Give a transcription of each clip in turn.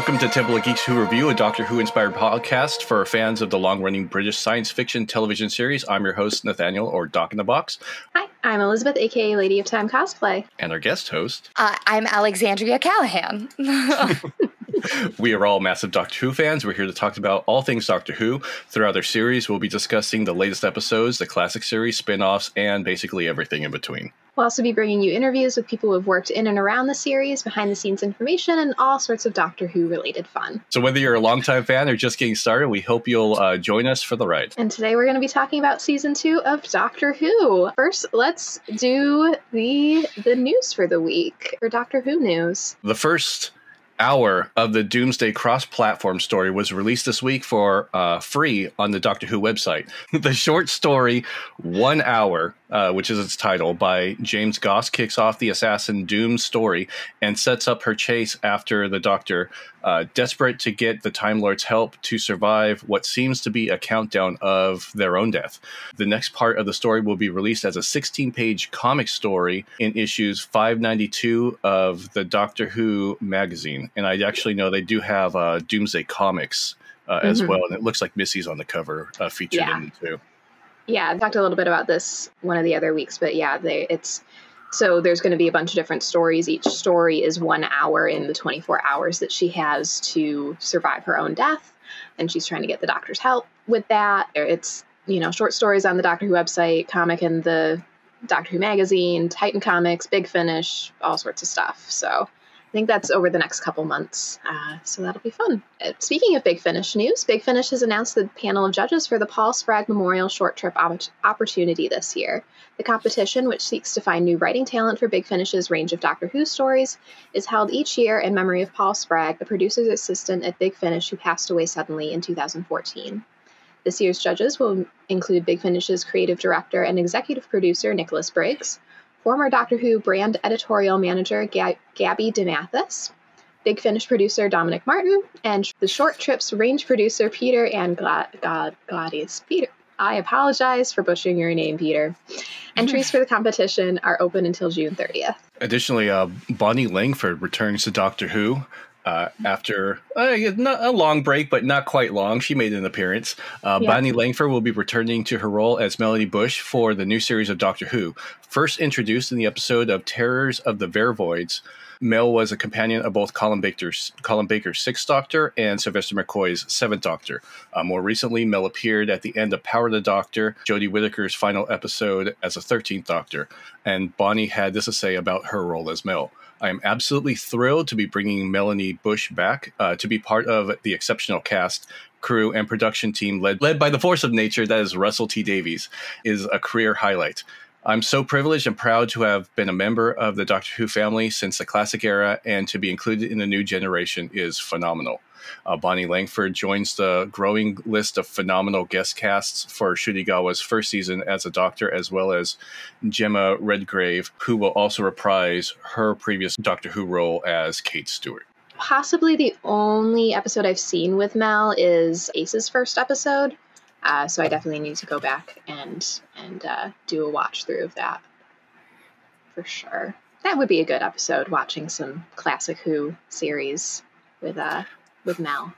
Welcome to Temple of Geeks Who Review, a Doctor Who inspired podcast for fans of the long running British science fiction television series. I'm your host, Nathaniel, or Doc in the Box. Hi, I'm Elizabeth, aka Lady of Time Cosplay. And our guest host. Uh, I'm Alexandria Callahan. we are all massive Doctor Who fans. We're here to talk about all things Doctor Who. Throughout our series, we'll be discussing the latest episodes, the classic series, spin offs, and basically everything in between. We'll also be bringing you interviews with people who have worked in and around the series, behind the scenes information, and all sorts of Doctor Who related fun. So, whether you're a longtime fan or just getting started, we hope you'll uh, join us for the ride. And today we're going to be talking about season two of Doctor Who. First, let's do the the news for the week for Doctor Who news. The first hour of the Doomsday cross platform story was released this week for uh, free on the Doctor Who website. the short story, One Hour, uh, which is its title, by James Goss, kicks off the assassin Doom's story and sets up her chase after the Doctor, uh, desperate to get the Time Lord's help to survive what seems to be a countdown of their own death. The next part of the story will be released as a 16 page comic story in issues 592 of the Doctor Who magazine. And I actually know they do have uh, Doomsday comics uh, mm-hmm. as well. And it looks like Missy's on the cover uh, featured yeah. in it too. Yeah, I talked a little bit about this one of the other weeks, but yeah, they, it's so there's going to be a bunch of different stories. Each story is one hour in the 24 hours that she has to survive her own death, and she's trying to get the doctor's help with that. It's you know short stories on the Doctor Who website, comic in the Doctor Who magazine, Titan Comics, Big Finish, all sorts of stuff. So I think that's over the next couple months. Uh, so that'll be fun. Uh, speaking of Big Finish news, Big Finish has announced the panel of judges for the Paul Spragg Memorial Short Trip op- Opportunity this year. The competition, which seeks to find new writing talent for Big Finish's range of Doctor Who stories, is held each year in memory of Paul Spragg, the producer's assistant at Big Finish who passed away suddenly in 2014. This year's judges will include Big Finish's creative director and executive producer Nicholas Briggs, former Doctor Who brand editorial manager Gab- Gaby DeMatteis, Big Finish producer Dominic Martin, and the Short Trips range producer Peter Anghelides. Peter. I apologize for butchering your name, Peter. Entries for the competition are open until June 30th. Additionally, uh, Bonnie Langford returns to Doctor Who uh, after uh, not a long break, but not quite long. She made an appearance. Uh, yeah. Bonnie Langford will be returning to her role as Melanie Bush for the new series of Doctor Who. First introduced in the episode of Terrors of the Vervoids, Mel was a companion of both Colin Baker's, Colin Baker's Sixth Doctor and Sylvester McCoy's Seventh Doctor. Uh, more recently, Mel appeared at the end of Power the Doctor, Jodie Whittaker's final episode as a Thirteenth Doctor, and Bonnie had this to say about her role as Mel. I am absolutely thrilled to be bringing Melanie Bush back uh, to be part of the exceptional cast, crew, and production team led led by the force of nature that is Russell T Davies is a career highlight. I'm so privileged and proud to have been a member of the Doctor Who family since the classic era, and to be included in the new generation is phenomenal. Uh, Bonnie Langford joins the growing list of phenomenal guest casts for Ncuti Gatwa's first season as a doctor, as well as Jemma Redgrave, who will also reprise her previous Doctor Who role as Kate Stewart. Possibly the only episode I've seen with Mel is Ace's first episode, uh, so I definitely need to go back and and uh, do a watch through of that for sure. That would be a good episode, watching some classic Who series with uh with Mel.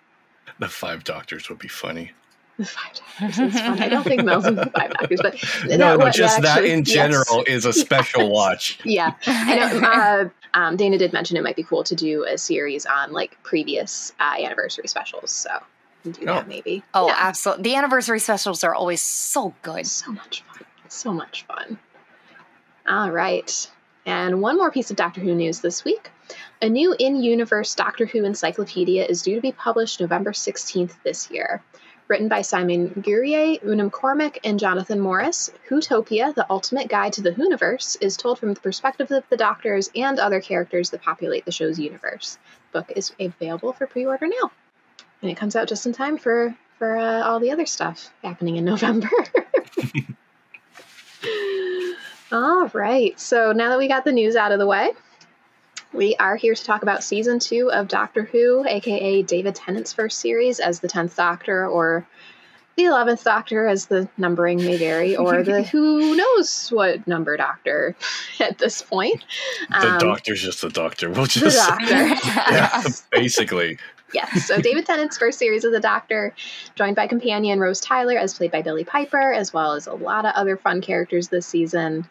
The Five Doctors would be funny. The Five Doctors is fun. I don't think Mel's in the Five Doctors, but no, that, no, just that, actually, that in general yes. is a special yes. watch. Yeah, I know. Uh, um, Dana did mention it might be cool to do a series on like previous uh, anniversary specials. So do oh. that maybe. Oh, yeah. absolutely. The anniversary specials are always so good. So much fun. So much fun. All right. And one more piece of Doctor Who news this week. A new in universe Doctor Who encyclopedia is due to be published November 16th this year. Written by Simon Guerrier, Una McCormack, and Jonathan Morris, Whotopia, the ultimate guide to the Whoniverse, is told from the perspective of the Doctors and other characters that populate the show's universe. The book is available for pre order now. And it comes out just in time for, for uh, all the other stuff happening in November. all right, so now that we got the news out of the way, we are here to talk about season two of Doctor Who, aka David Tennant's first series as the 10th Doctor, or the 11th Doctor, as the numbering may vary, or the who knows what number Doctor at this point. The um, Doctor's just the Doctor. We'll just. The Doctor. yeah, basically. Yes. So David Tennant's first series as the Doctor, joined by companion Rose Tyler, as played by Billie Piper, as well as a lot of other fun characters this season.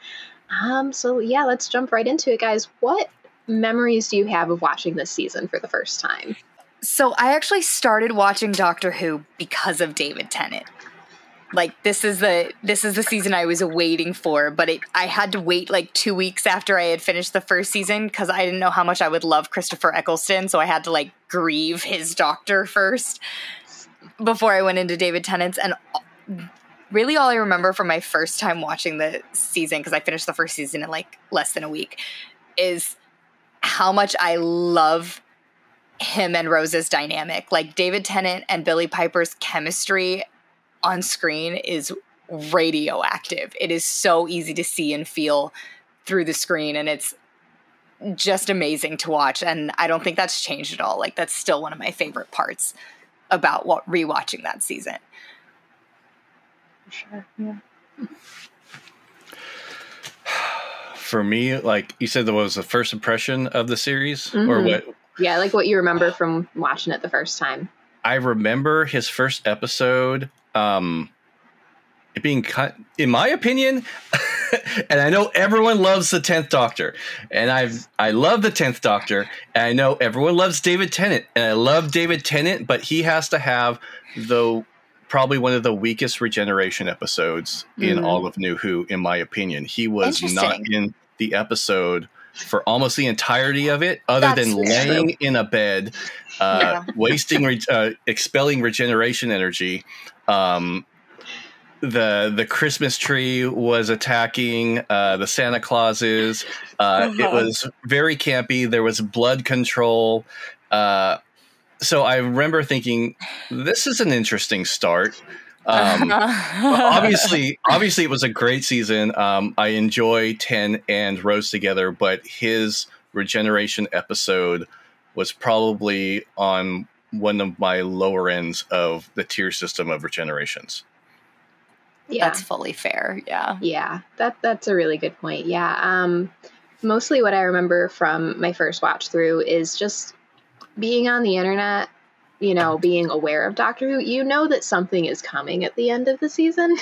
Um, so yeah, let's jump right into it, guys. What memories do you have of watching this season for the first time? So I actually started watching Doctor Who because of David Tennant. Like this is the this is the season I was waiting for, but it I had to wait like 2 weeks after I had finished the first season cuz I didn't know how much I would love Christopher Eccleston, so I had to like grieve his doctor first before I went into David Tennant's and really all I remember from my first time watching the season because I finished the first season in like less than a week is how much I love him and Rose's dynamic. Like David Tennant and Billie Piper's chemistry on screen is radioactive. It is so easy to see and feel through the screen and it's just amazing to watch and I don't think that's changed at all. Like that's still one of my favorite parts about what rewatching that season. Sure. Yeah. For me, like you said, there was the first impression of the series, Mhm. or what Yeah, like what you remember from watching it the first time. I remember his first episode. Um, it being cut, in my opinion, and I know everyone loves the Tenth Doctor, and I've I love the Tenth Doctor, and I know everyone loves David Tennant, and I love David Tennant, but he has to have the probably one of the weakest regeneration episodes in Mm. all of New Who, in my opinion. He was not in the episode for almost the entirety of it, other That's than true. laying in a bed, uh, Yeah. wasting, re- uh, expelling regeneration energy. Um, the the Christmas tree was attacking uh, the Santa Clauses. Uh, it Uh-huh. was very campy. There was blood control. Uh, so I remember thinking, this is an interesting start. Um, obviously, obviously, it was a great season. Um, I enjoy Ten and Rose together, but his regeneration episode was probably on one of my lower ends of the tier system of regenerations. Yeah. That's fully fair. Yeah. Yeah, that that's a really good point. Yeah. Um mostly what I remember from my first watch through is just being on the internet, you know, being aware of Doctor Who. You know that something is coming at the end of the season.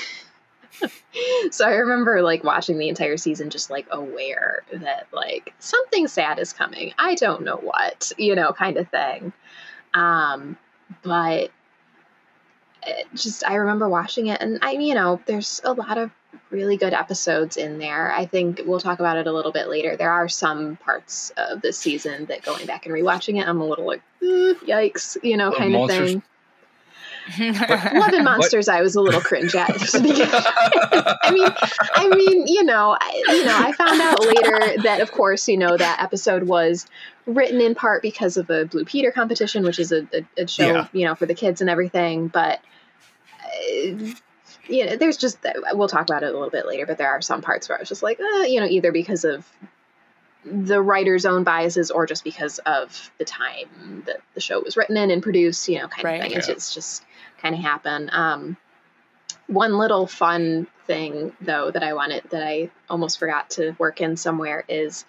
so I remember like watching the entire season just like aware that like something sad is coming. I don't know what, you know, kind of thing. Um but just I remember watching it and I you know there's a lot of really good episodes in there. I think we'll talk about it a little bit later. There are some parts of the season that going back and rewatching it I'm a little like yikes, you know, kind of thing. Love and Monsters I was a little cringe at. I mean, I mean, you know, I, you know, I found out later that, of course, you know, that episode was written in part because of the Blue Peter competition, which is a, a, a show, Yeah. you know, for the kids and everything. But, uh, you know, there's just, we'll talk about it a little bit later, but there are some parts where I was just like, uh, you know, either because of the writer's own biases or just because of the time that the show was written in and produced, you know, kind Right. of thing. It's, Yeah. it's just kind of happen. Um, one little fun thing though that I wanted that I almost forgot to work in somewhere is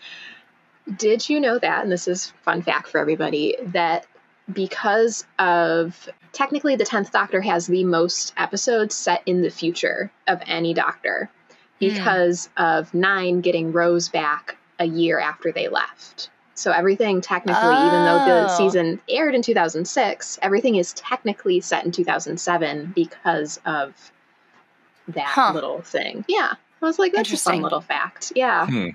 did you know that and this is fun fact for everybody that because of technically the 10th doctor has the most episodes set in the future of any doctor because of 9 getting Rose back a year after they left. So everything technically even though the Oh. season aired in 2006, everything is technically set in 2007 because of that Huh. little thing. Yeah. I was like, that's a fun Interesting. little fact. Yeah. Hmm.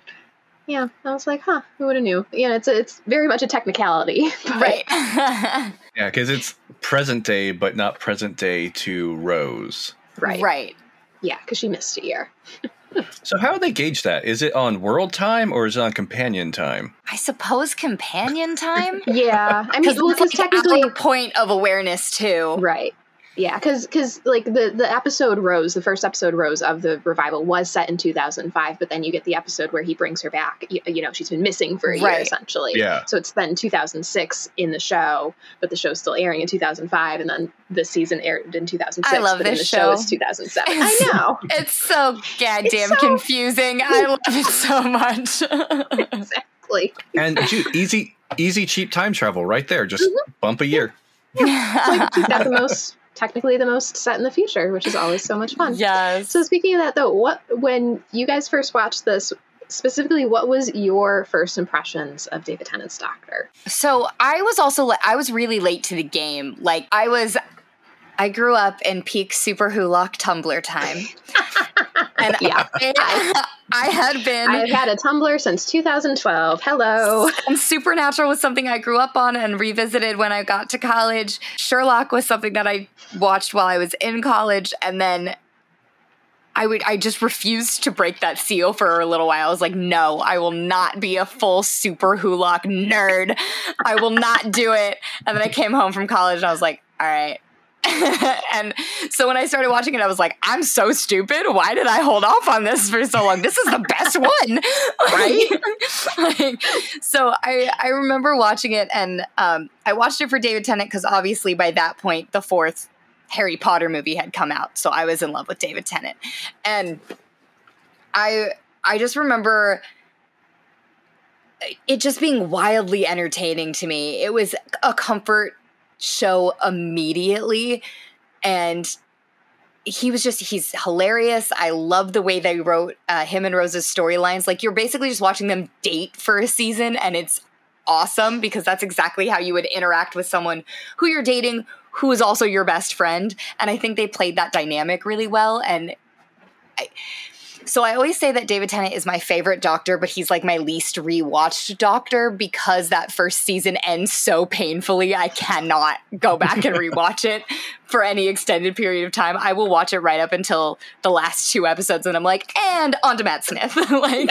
Yeah. I was like, huh, who would have knew? Yeah, it's it's very much a technicality. but- right. Yeah, because it's present day, but not present day to Rose. Right. Right. Yeah, because she missed a year. So how do they gauge that? Is it on world time or is it on companion time? I suppose companion time. Yeah. I mean, well, it's because like technically, our point of awareness too. right. Yeah, because because like the the episode Rose, the first episode Rose of the revival was set in 2005, but then you get the episode where he brings her back. You, you know, she's been missing for a year essentially. Yeah. So it's then 2006 in the show, but the show's still airing in 2005, and then the season aired in 2006. I love but in this the show. show. is 2007. I know It's so goddamn so- confusing. I love it so much. exactly. And dude, easy, easy, cheap time travel right there. Just Mm-hmm. bump a year. like he's got the most technically the most set in the future, which is always so much fun. Yes. So speaking of that though, what when you guys first watched this, specifically what was your first impressions of David Tennant's Doctor? So I was also I was really late to the game. Like I was I grew up in peak Super Wholock Tumblr time. and yeah, I, I, had been. I've had a Tumblr since 2012. Hello. And Supernatural was something I grew up on and revisited when I got to college. Sherlock was something that I watched while I was in college. And then I would I just refused to break that seal for a little while. I was like, no, I will not be a full super Wholock nerd. I will not do it. And then I came home from college and I was like, all right, and so when I started watching it, I was like, I'm so stupid. Why did I hold off on this for so long? This is the best one. right? like, so I, I remember watching it and um, I watched it for David Tennant because obviously by that point, the fourth Harry Potter movie had come out. So I was in love with David Tennant. And I I just remember it just being wildly entertaining to me. It was a comfort show immediately. And he was just he's hilarious i love the way they wrote uh, him and rose's storylines like you're basically just watching them date for a season and it's awesome because that's exactly how you would interact with someone who you're dating who is also your best friend and i think they played that dynamic really well and I, so I always say that David Tennant is my favorite doctor, but he's like my least rewatched doctor because that first season ends so painfully. I cannot go back and rewatch it for any extended period of time. I will watch it right up until the last two episodes, and I'm like, and on to Matt Smith. like,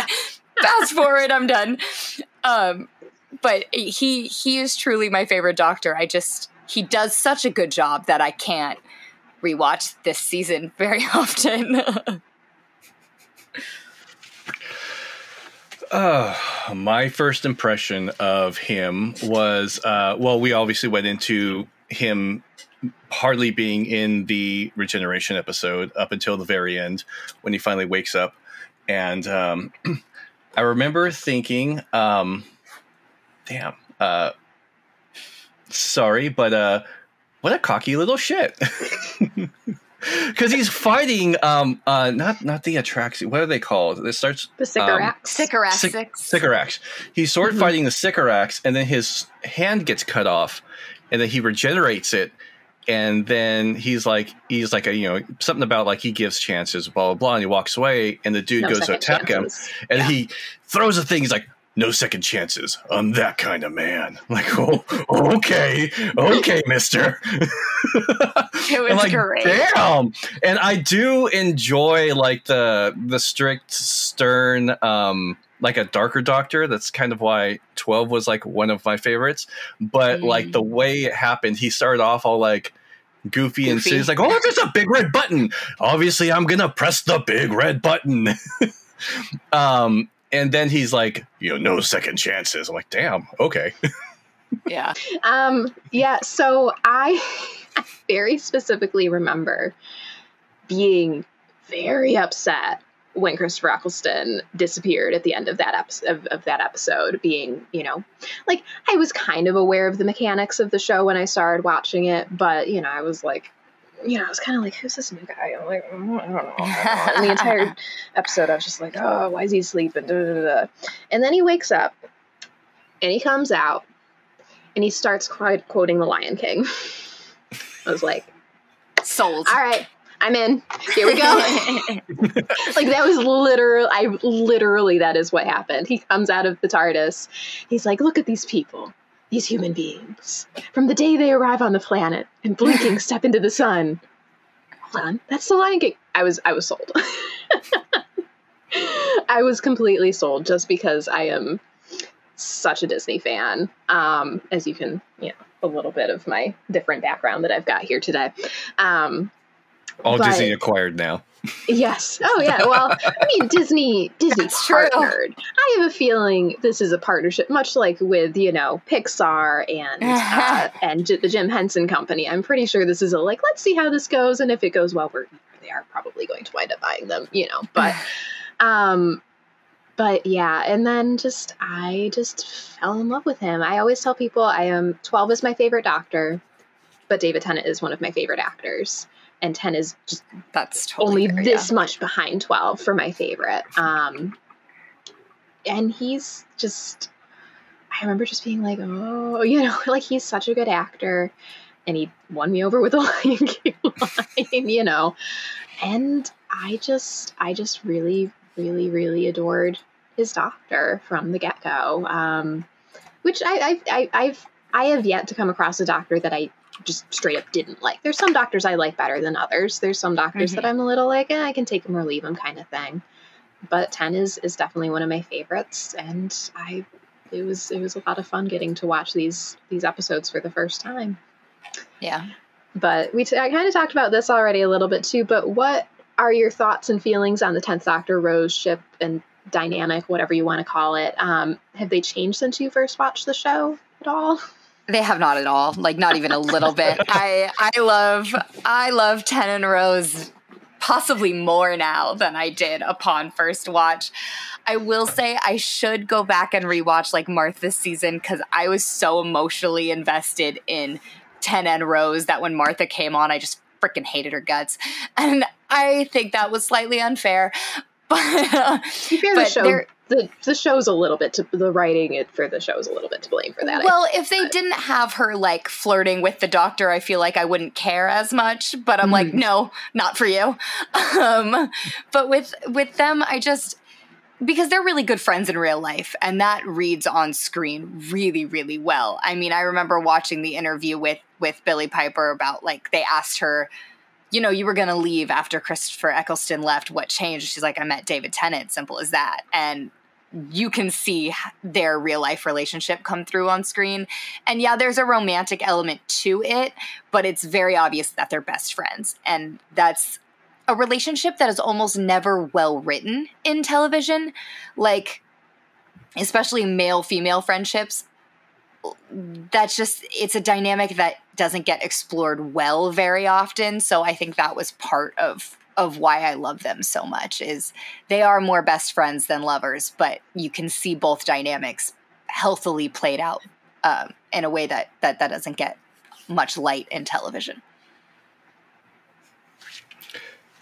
fast forward, I'm done. Um, but he he is truly my favorite doctor. I just he does such a good job that I can't rewatch this season very often. Uh, my first impression of him was uh, well, we obviously went into him hardly being in the regeneration episode up until the very end when he finally wakes up. And um, I remember thinking, um, damn, uh, sorry, but uh, what a cocky little shit. because he's fighting um uh not not the Atraxi what are they called it starts the Sycorax um, Sycorax Sycorax he's sword mm-hmm. fighting the Sycorax and then his hand gets cut off and then he regenerates it and then he's like he's like a you know something about like he gives chances blah blah blah and he walks away and the dude no goes to attack chances. him and yeah. he throws a thing he's like no second chances. I'm that kind of man. Like, oh, okay, okay, Mister. it was like, great. Damn. And I do enjoy like the the strict, stern, um, like a darker Doctor. That's kind of why Twelve was like one of my favorites. But mm. like the way it happened, he started off all like goofy, goofy. and he's like, "Oh, there's a big red button. Obviously, I'm gonna press the big red button." um, and then he's like, you know, no second chances. I'm like, damn, okay. yeah. Um, yeah. So I very specifically remember being very upset when Christopher Eccleston disappeared at the end of that episode of, of, that episode, being, you know, like I was kind of aware of the mechanics of the show when I started watching it, but you know, I was like, you know, I was kind of like, who's this new guy? I'm like, mm, I don't know. and the entire episode, I was just like, oh, why is he sleeping? And then he wakes up and he comes out and he starts quoting the Lion King. I was like, sold. All right, I'm in. Here we go. like that was literally, I literally, that is what happened. He comes out of the TARDIS. He's like, look at these people these human beings, from the day they arrive on the planet and blinking step into the sun. Hold on, that's the Lion King. I was I was sold. I was completely sold just because I am such a Disney fan. Um, as you can, you know, a little bit of my different background that I've got here today. Um, All but, Disney acquired now. Yes. Oh yeah. Well, I mean Disney Disney That's partnered. True. I have a feeling this is a partnership, much like with you know Pixar and uh, and J- the Jim Henson Company. I'm pretty sure this is a like let's see how this goes, and if it goes well, we're they are probably going to wind up buying them. You know, but um, but yeah, and then just I just fell in love with him. I always tell people I am 12 is my favorite doctor. but David Tennant is one of my favorite actors, and ten is just that's totally only fair, this yeah. much behind twelve for my favorite. Um, and he's just, I remember just being like, oh, you know, like he's such a good actor, and he won me over with the Lion King line, you know, and I just, I just really, really, really adored his doctor from the get go. Um, which I, I, I, I've, I have yet to come across a doctor that I just straight up didn't like. There's some doctors I like better than others. There's some doctors Mhm. that I'm a little like, eh, I can take them or leave them kind of thing. But ten is is definitely one of my favorites, and I, it was it was a lot of fun getting to watch these these episodes for the first time. Yeah. But we t- I kind of talked about this already a little bit too. But what are your thoughts and feelings on the Tenth Doctor Rose ship and dynamic, whatever you want to call it? Um, have they changed since you first watched the show at all? They have not at all, like not even a little bit. I I love I love Ten and Rose possibly more now than I did upon first watch. I will say I should go back and rewatch like Martha's season because I was so emotionally invested in Ten and Rose that when Martha came on, I just freaking hated her guts, and I think that was slightly unfair. But be fair, the But show there- the the show's a little bit to the writing it for the show's a little bit to blame for that. I Well, if they didn't have her like flirting with the doctor, I feel like I wouldn't care as much. But I'm like, Mhm. no, not for you. Um, but with with them, I just because they're really good friends in real life, and that reads on screen really, really well. I mean, I remember watching the interview with with Billie Piper about like they asked her. You know, you were going to leave after Christopher Eccleston left. What changed? She's like, I met David Tennant. Simple as that. And you can see their real life relationship come through on screen. And yeah, there's a romantic element to it, but it's very obvious that they're best friends. And that's a relationship that is almost never well written in television. Like, especially male female friendships. That's just, it's a dynamic that doesn't get explored well very often. So I think that was part of of why I love them so much is they are more best friends than lovers, but you can see both dynamics healthily played out um, in a way that, that that doesn't get much light in television.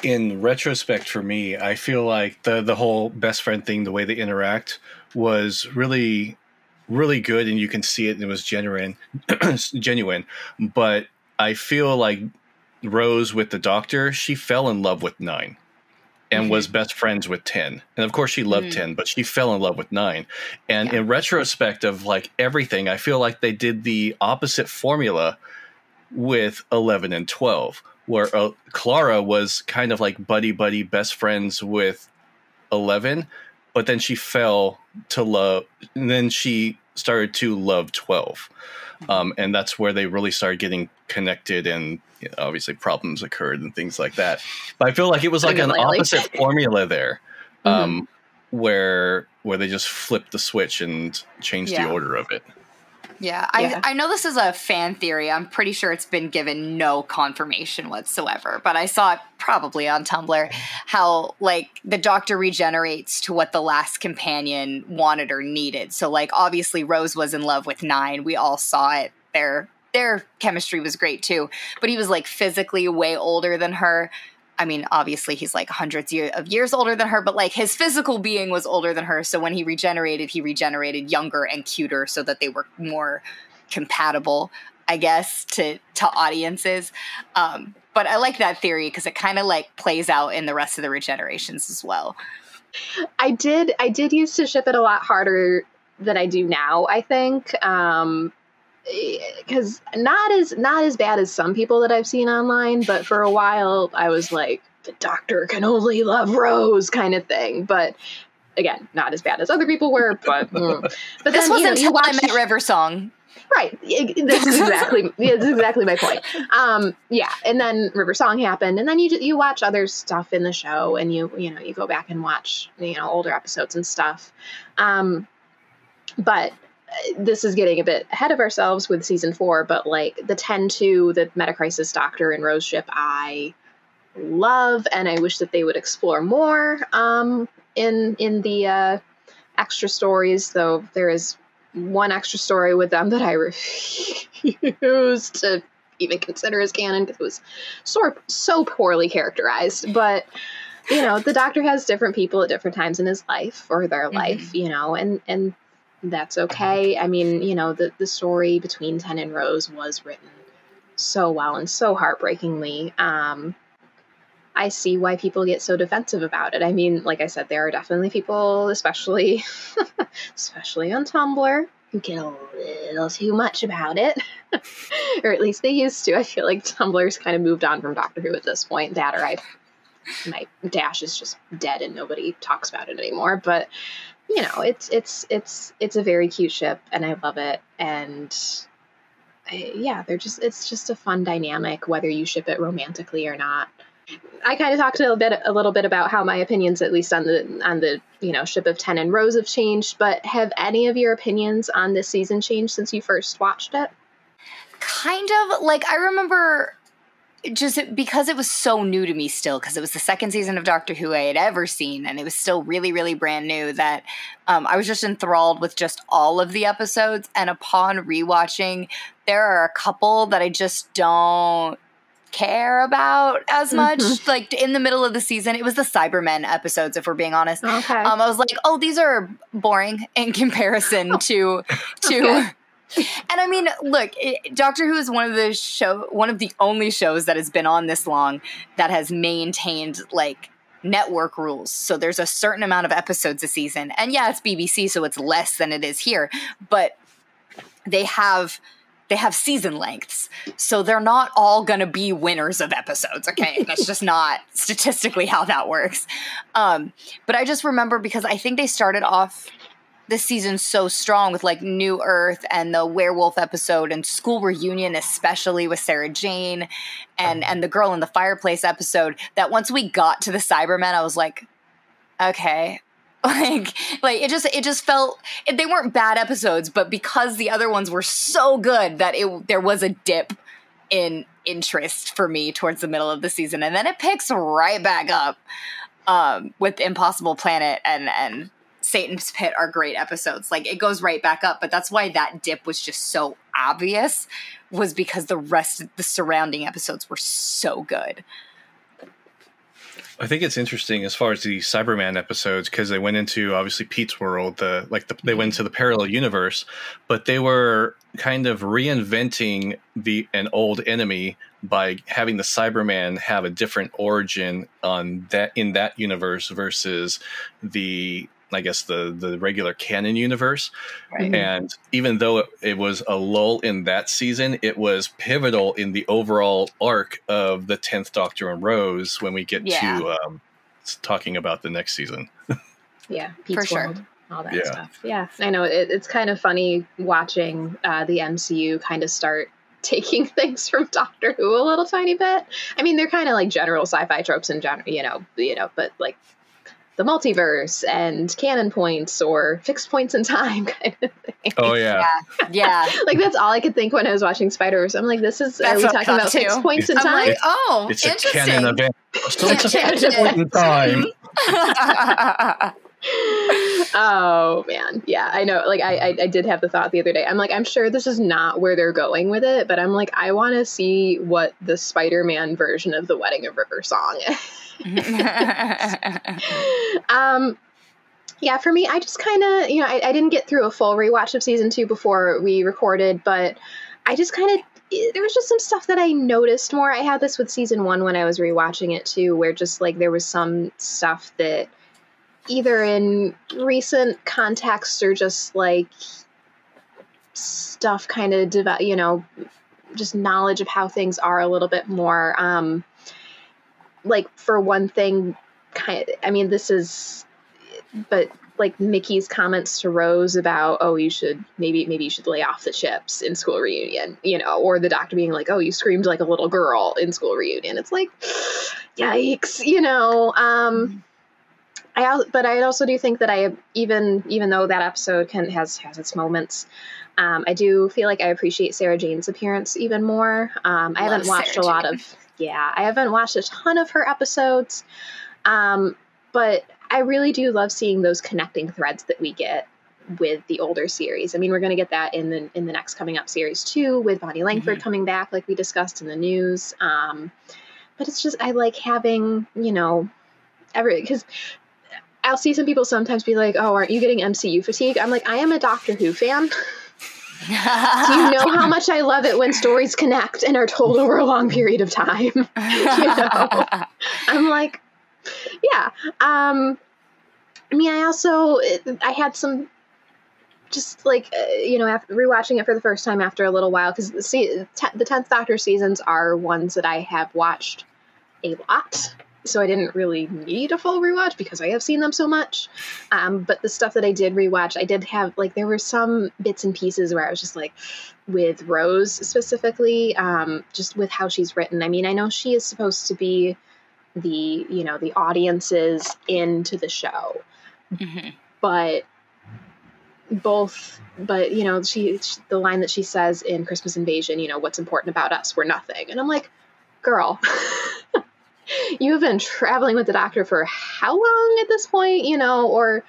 in retrospect for me i feel like the the whole best friend thing the way they interact was really really good and you can see it and it was genuine genuine but i feel like rose with the doctor she fell in love with nine and Mhm. was best friends with 10 and of course she loved Mhm. 10 but she fell in love with 9 and Yeah. in retrospect of like everything i feel like they did the opposite formula with 11 and 12 where uh, clara was kind of like buddy buddy best friends with 11 but then she fell to love and then she started to love 12 um, and that's where they really started getting connected and you know, obviously problems occurred and things like that. But i feel like it was like an opposite formula there um, where where they just flipped the switch and changed Yeah. the order of it Yeah, Yeah. I, I know this is a fan theory. I'm pretty sure it's been given no confirmation whatsoever, but I saw it probably on Tumblr how, like, the doctor regenerates to what the last companion wanted or needed. So, like, obviously, Rose was in love with Nine. We all saw it. Their, their chemistry was great too, but he was, like, physically way older than her. I mean, obviously, he's like hundreds of years older than her, but like his physical being was older than her. So when he regenerated, he regenerated younger and cuter so that they were more compatible, I guess, to to audiences. Um, but I like that theory because it kind of like plays out in the rest of the regenerations as well. I did I did used to ship it a lot harder than I do now, I think. Um because not as not as bad as some people that I've seen online, but for a while I was like, the doctor can only love Rose kind of thing. But again, not as bad as other people were, but mm. but This then, was you know, you I watch met River Song. Right. This is exactly yeah, this is exactly my point. Um, yeah, and then River Song happened, and then you you watch other stuff in the show, and you you know you go back and watch you know older episodes and stuff. Um, but this is getting a bit ahead of ourselves with season four. But like the ten two, the Metacrisis Doctor and Rose ship, I love, and I wish that they would explore more um, in in the uh, extra stories. Though there is one extra story with them that I refuse to even consider as canon because it was so so poorly characterized. But you know, the Doctor has different people at different times in his life or their mm-hmm. life, you know, and and that's okay. I mean, you know, the the story between Ten and Rose was written so well and so heartbreakingly. Um, I see why people get so defensive about it. I mean, like I said, there are definitely people, especially especially on Tumblr, who get a little too much about it. or at least they used to. I feel like Tumblr's kind of moved on from Doctor Who at this point. That or I my dash is just dead and nobody talks about it anymore. But you know, it's it's it's it's a very cute ship and I love it. And I, yeah, they're just it's just a fun dynamic whether you ship it romantically or not. I kind of talked a little bit a little bit about how my opinions, at least on the on the you know ship of ten and Rose, have changed. But have any of your opinions on this season changed since you first watched it? Kind of like I remember just because it was so new to me still because it was the second season of doctor who i had ever seen and it was still really really brand new that um, i was just enthralled with just all of the episodes and upon rewatching there are a couple that i just don't care about as much. Mm-hmm. Like in the middle of the season, it was the Cybermen episodes, if we're being honest. Okay. Um, I was like, oh, these are boring in comparison to to. Okay. And I mean, look, it, Doctor Who is one of the show, one of the only shows that has been on this long that has maintained like network rules. So there's a certain amount of episodes a season, and yeah, it's BBC, so it's less than it is here, but they have they have season lengths. So they're not all going to be winners of episodes, okay? That's just not statistically how that works. Um, but I just remember because I think they started off this season so strong with like New Earth and the werewolf episode and school reunion especially with Sarah Jane and and the girl in the fireplace episode that once we got to the Cybermen I was like okay. Like like it just it just felt it, they weren't bad episodes but because the other ones were so good that it there was a dip in interest for me towards the middle of the season and then it picks right back up um, with impossible planet and and satan's pit are great episodes. Like it goes right back up but that's why that dip was just so obvious was because the rest of the surrounding episodes were so good. I think it's interesting as far as the Cyberman episodes because they went into obviously Pete's world, the like the, they went into the parallel universe, but they were kind of reinventing the an old enemy by having the Cyberman have a different origin on that in that universe versus the I guess the the regular canon universe. Right. And even though it, it, was a lull in that season, it was pivotal in the overall arc of the tenth Doctor and Rose when we get yeah. to um, talking about the next season. yeah, Pete's for World, sure. All that yeah. stuff. Yeah, I know it, it's kind of funny watching uh, the MCU kind of start taking things from Doctor Who a little tiny bit. I mean, they're kind of like general sci-fi tropes in general, you know, you know, but like the multiverse and canon points or fixed points in time kind of thing. Oh yeah. Yeah. yeah. like that's all I could think when I was watching Spider-Verse. I'm like, this is that's are we talking about too. fixed points in time? Like, oh, it's a canon event. So it's a fixed point in time. oh man yeah i know like I, I, I did have the thought the other day i'm like i'm sure this is not where they're going with it but i'm like i want to see what the spider-man version of the wedding of river song um, yeah, for me, I just kind of, you know, I, I, didn't get through a full rewatch of season two before we recorded, but I just kind of, there was just some stuff that I noticed more. I had this with season one when I was rewatching it too, where just like there was some stuff that either in recent context or just like stuff kind of develop, you know, just knowledge of how things are a little bit more. Um, like for one thing, kind of, I mean, this is, but like Mickey's comments to Rose about, oh, you should maybe maybe you should lay off the chips in school reunion, you know, or the doctor being like, oh, you screamed like a little girl in school reunion. It's like, yikes, you know. Um, I but I also do think that I even even though that episode can has has its moments, um, I do feel like I appreciate Sarah Jane's appearance even more. Um, I haven't watched Sarah a lot Jane. of yeah, I haven't watched a ton of her episodes, um, but I really do love seeing those connecting threads that we get with the older series. I mean, we're going to get that in the in the next coming up series too, with Bonnie Langford mm-hmm. coming back, like we discussed in the news. Um, but it's just I like having you know every because I'll see some people sometimes be like, "Oh, aren't you getting MCU fatigue?" I'm like, I am a Doctor Who fan. Do you know how much I love it when stories connect and are told over a long period of time? you know? I'm like, yeah. Um, I mean, I also I had some just like uh, you know after rewatching it for the first time after a little while because the the tenth Doctor seasons are ones that I have watched a lot so I didn't really need a full rewatch because I have seen them so much. Um, but the stuff that I did rewatch, I did have like there were some bits and pieces where I was just like, with Rose specifically, um, just with how she's written. I mean, I know she is supposed to be the you know the audiences into the show, mm-hmm. but both but you know she, she the line that she says in christmas invasion you know what's important about us we're nothing and i'm like girl you have been traveling with the doctor for how long at this point, you know, or,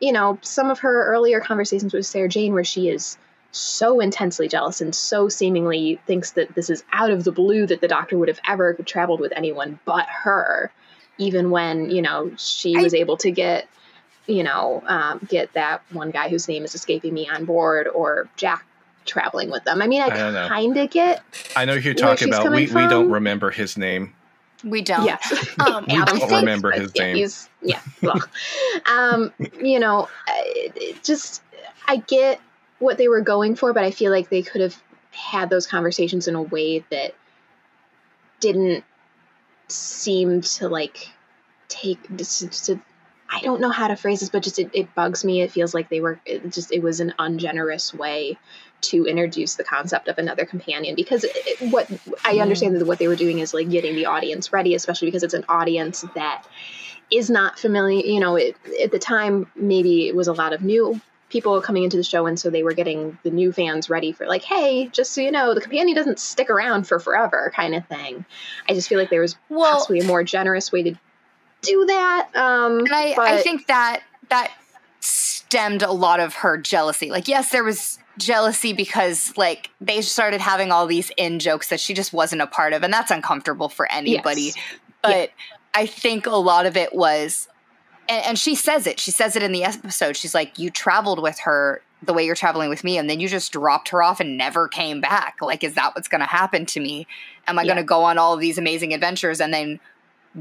you know, some of her earlier conversations with Sarah Jane where she is so intensely jealous and so seemingly thinks that this is out of the blue that the doctor would have ever traveled with anyone but her, even when, you know, she was able to get, you know, um, get that one guy whose name is escaping me on board or Jack traveling with them. I mean, I, I kind of get. I know who you're talking about. We, we don't remember his name. We don't. Yes. Um, we don't think, remember his yeah, name. He's, yeah. Well, um, you know, it just I get what they were going for, but I feel like they could have had those conversations in a way that didn't seem to like take to, to I don't know how to phrase this, but just it, it bugs me. It feels like they were it just it was an ungenerous way to introduce the concept of another companion because it, what I understand that what they were doing is like getting the audience ready, especially because it's an audience that is not familiar. You know, it, at the time maybe it was a lot of new people coming into the show and so they were getting the new fans ready for like hey just so you know the companion doesn't stick around for forever kind of thing i just feel like there was well, possibly a more generous way to do that um and I, but, I think that that stemmed a lot of her jealousy like yes there was jealousy because like they started having all these in jokes that she just wasn't a part of and that's uncomfortable for anybody. Yes. but yeah. i think a lot of it was and, and, she says it. She says it in the episode. She's like you traveled with her the way you're traveling with me and then you just dropped her off and never came back. Like is that what's going to happen to me? Am i yeah. going to go on all of these amazing adventures and then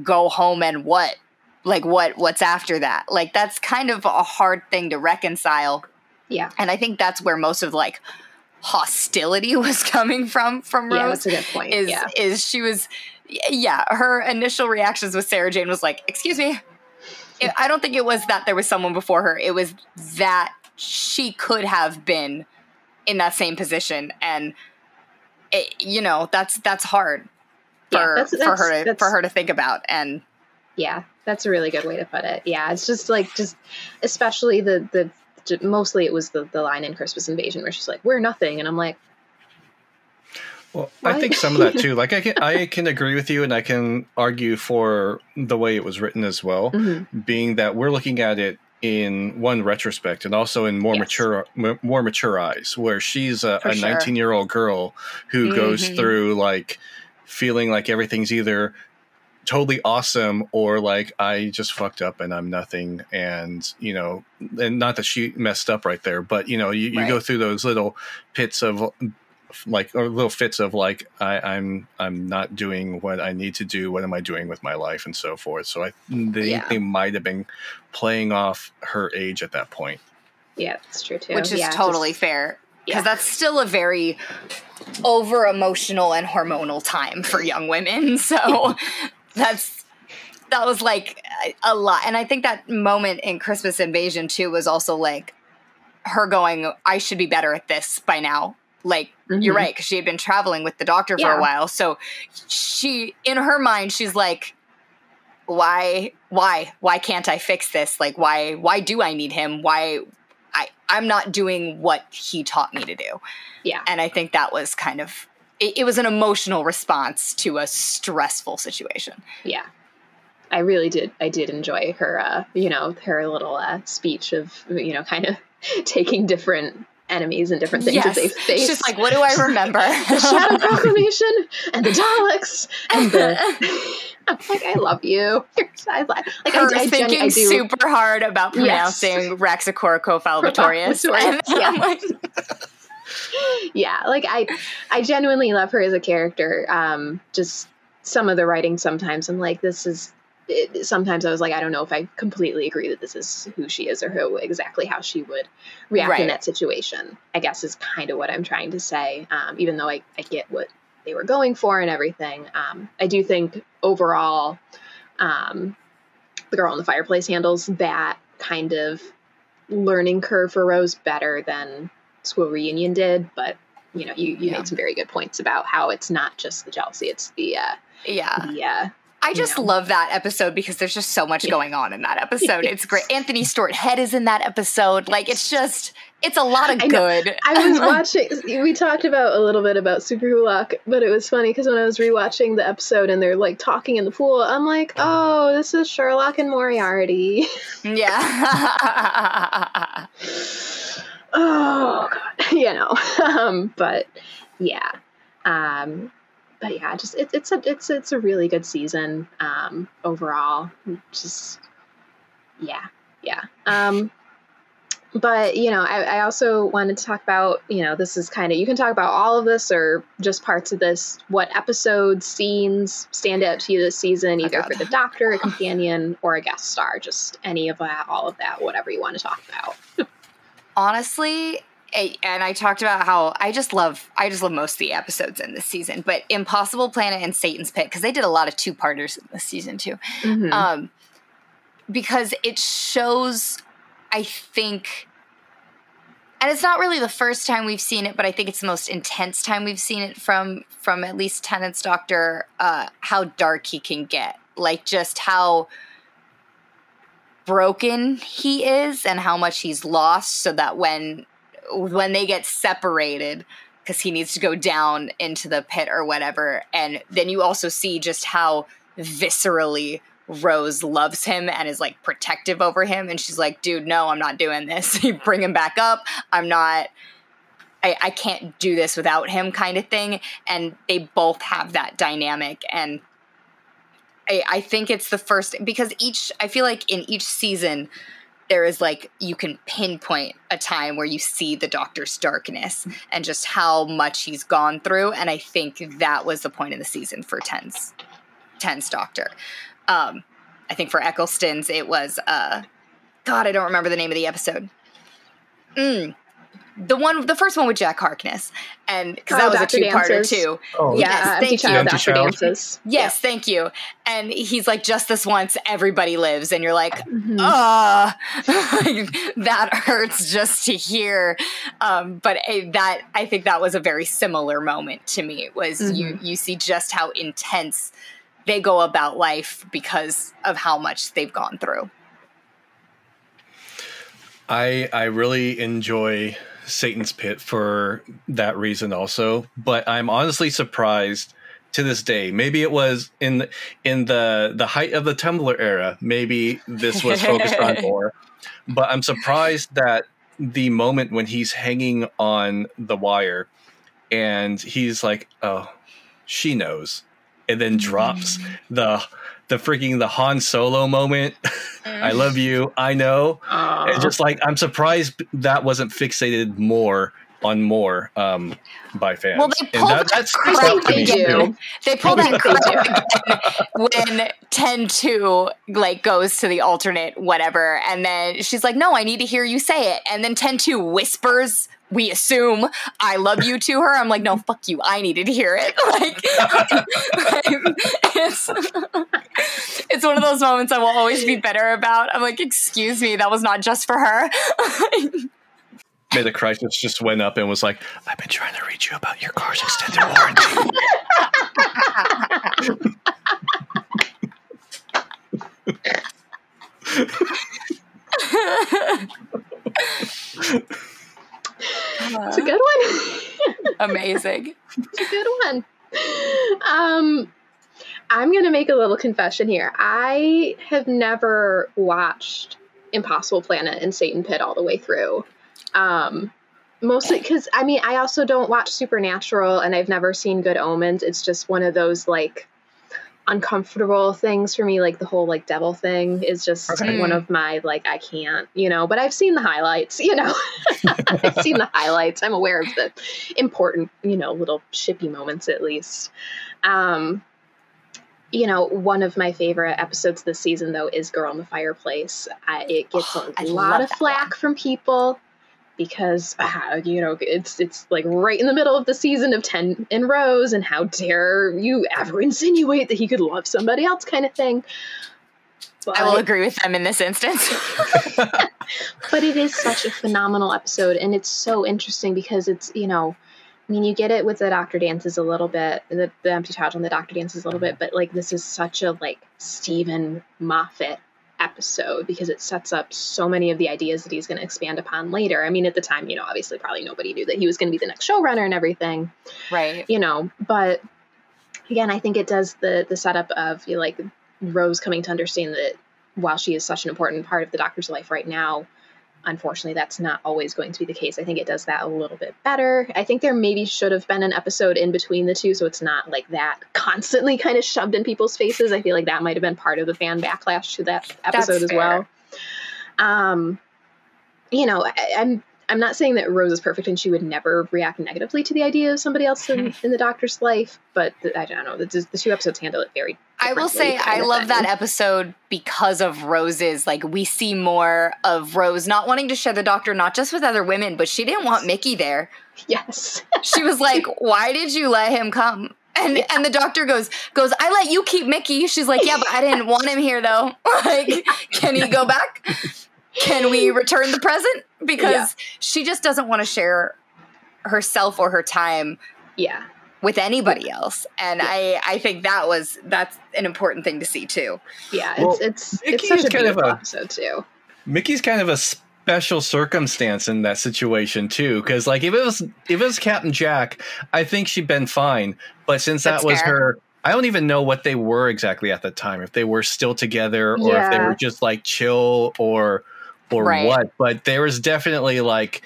go home and what? Like what what's after that? Like that's kind of a hard thing to reconcile yeah. And I think that's where most of like hostility was coming from from Rose. Yeah, that's a good point. Is yeah. is she was yeah, her initial reactions with Sarah Jane was like, "Excuse me." I don't think it was that there was someone before her. It was that she could have been in that same position and it, you know, that's that's hard for yeah, that's, that's, for her to, for her to think about and yeah, that's a really good way to put it. Yeah, it's just like just especially the the mostly it was the, the line in Christmas Invasion where she's like, "We're nothing," and I'm like, well, what? I think some of that too. Like I can I can agree with you, and I can argue for the way it was written as well, mm-hmm. being that we're looking at it in one retrospect and also in more yes. mature m- more mature eyes where she's a, a 19 year old girl who mm-hmm. goes through like feeling like everything's either totally awesome or like I just fucked up and I'm nothing and you know and not that she messed up right there but you know you, you right. go through those little pits of like or little fits of like I, I'm I'm not doing what I need to do what am I doing with my life and so forth so I they, yeah. they might have been playing off her age at that point yeah that's true too which is yeah, totally just, fair because yeah. that's still a very over emotional and hormonal time for young women so that's that was like a lot. And i think that moment in christmas invasion too was also like her going i should be better at this by now. Like mm-hmm. you're right because she had been traveling with the doctor for yeah. a while. So she in her mind she's like why why why can't i fix this? Like why why do i need him? Why i i'm not doing what he taught me to do. Yeah. And i think that was kind of it, it was an emotional response to a stressful situation. Yeah. I really did. I did enjoy her, uh, you know, her little uh, speech of, you know, kind of taking different enemies and different things yes. that they face. It's just like, what do I remember? the Shadow Proclamation and the Daleks and the. I'm like, I love you. I like, like Her I, I thinking I do, super hard about pronouncing yes. Raxacoricofallatorius. yeah. Yeah, like I, I genuinely love her as a character. Um, just some of the writing sometimes I'm like, this is it, sometimes I was like, I don't know if I completely agree that this is who she is or who exactly how she would react right. in that situation. I guess is kind of what I'm trying to say. Um, even though I, I get what they were going for and everything, um, I do think overall, um, the girl in the fireplace handles that kind of learning curve for Rose better than School Reunion did. But you know, you, you yeah. made some very good points about how it's not just the jealousy; it's the uh, yeah, the uh, I just know. love that episode because there's just so much going on in that episode. It's great. Anthony Stewart Head is in that episode. Like it's just it's a lot of good. I, was watching we talked about a little bit about Superwholock, but it was funny because when I was rewatching the episode and they're like talking in the pool, I'm like, oh, this is Sherlock and Moriarty. Yeah. oh god. You know. Um, but yeah. Um but yeah, just it, it's a it's it's a really good season um, overall. Just yeah, yeah. Um, but you know, I, I also wanted to talk about you know this is kind of you can talk about all of this or just parts of this. What episodes, scenes stand out to you this season, either for the Doctor, a companion, or a guest star? Just any of that, all of that, whatever you want to talk about. Honestly, and I talked about how I just love I just love most of the episodes in this season, but Impossible Planet and Satan's Pit because they did a lot of two parters in this season too, mm-hmm. um, because it shows I think, and it's not really the first time we've seen it, but I think it's the most intense time we've seen it from from at least Tennant's Doctor, uh, how dark he can get, like just how broken he is and how much he's lost so that when when they get separated because he needs to go down into the pit or whatever. And then you also see just how viscerally Rose loves him and is like protective over him. And she's like dude no I'm not doing this. You bring him back up. I'm not I, I can't do this without him kind of thing. And they both have that dynamic. And I, I think it's the first because each I feel like in each season there is like you can pinpoint a time where you see the doctor's darkness and just how much he's gone through and i think that was the point of the season for Ten's Ten's doctor. Um i think for eccleston's it was uh god i don't remember the name of the episode. Mm, the one, the first one with Jack Harkness, and because that was Dr. a two-parter too. Oh, yes, uh, thank you. Dr. Dances. Yes, yeah. thank you. And he's like, just this once, everybody lives, and you're like, mm-hmm. ah, that hurts just to hear. Um, but that I think that was a very similar moment to me. It was mm-hmm. you you see just how intense they go about life because of how much they've gone through. I I really enjoy Satan's Pit for that reason also, but I'm honestly surprised to this day. Maybe it was in the, in the the height of the Tumblr era. Maybe this was focused on more, but I'm surprised that the moment when he's hanging on the wire and he's like, "Oh, she knows," and then drops mm. the the freaking the Han Solo moment. I love you. I know. Aww. And just like I'm surprised that wasn't fixated more on more um, by fans. Well, they pulled that, that's crap again. They pull that crap when 10-2 like goes to the alternate whatever, and then she's like, "No, I need to hear you say it," and then 10-2 whispers we assume I love you to her. I'm like, no, fuck you. I needed to hear it. Like, it's, it's one of those moments I will always be better about. I'm like, excuse me, that was not just for her. May the crisis just went up and was like, I've been trying to reach you about your car's extended warranty. It's a good one. Amazing. It's a good one. Um, I'm going to make a little confession here. I have never watched Impossible Planet and Satan Pit all the way through. Um, mostly because I mean I also don't watch Supernatural and I've never seen Good Omens. It's just one of those like uncomfortable things for me like the whole like devil thing is just okay. one of my like i can't you know but i've seen the highlights you know? I've seen the highlights. I'm aware of the important you know little shippy moments at least. Um you know one of my favorite episodes this season though is girl in the fireplace. I, it gets oh, a I lot of flack one. from people because uh, you know it's it's like right in the middle of the season of 10 in Rose and how dare you ever insinuate that he could love somebody else kind of thing but, I will agree with them in this instance. but it is such a phenomenal episode and it's so interesting because it's you know I mean, you get it with the Doctor dances a little bit, the, the empty child and the Doctor dances a little bit, but like this is such a like Steven Moffat episode because it sets up so many of the ideas that he's going to expand upon later. I mean, at the time, you know, obviously probably nobody knew that he was going to be the next showrunner and everything. Right. You know, but again, I think it does the the setup of you know, like Rose coming to understand that while she is such an important part of the doctor's life right now, unfortunately that's not always going to be the case i think it does that a little bit better i think there maybe should have been an episode in between the two so it's not like that constantly kind of shoved in people's faces i feel like that might have been part of the fan backlash to that episode as well um you know I, i'm I'm not saying that Rose is perfect and she would never react negatively to the idea of somebody else in, in the doctor's life, but the, I don't know. The, the, two episodes handle it very. I will say I love that episode because of Rose's. Like we see more of Rose not wanting to share the doctor, not just with other women, but she didn't want Mickey there. Yes, she was like, "Why did you let him come?" And yeah. and the doctor goes goes, I let you keep Mickey. She's like, yeah, but I didn't want him here though. like, can he go back? can we return the present? Because yeah. she just doesn't want to share herself or her time. Yeah. With anybody else, and yeah. I, I think that was that's an important thing to see too. Yeah, well, it's it's Mickey it's such a kind of a, episode too. Mickey's kind of a special circumstance in that situation too, because like if it was if it was Captain Jack, I think she'd been fine. But since that was fair. her I don't even know what they were exactly at the time. If they were still together or yeah. if they were just like chill or or right. what. But there was definitely like like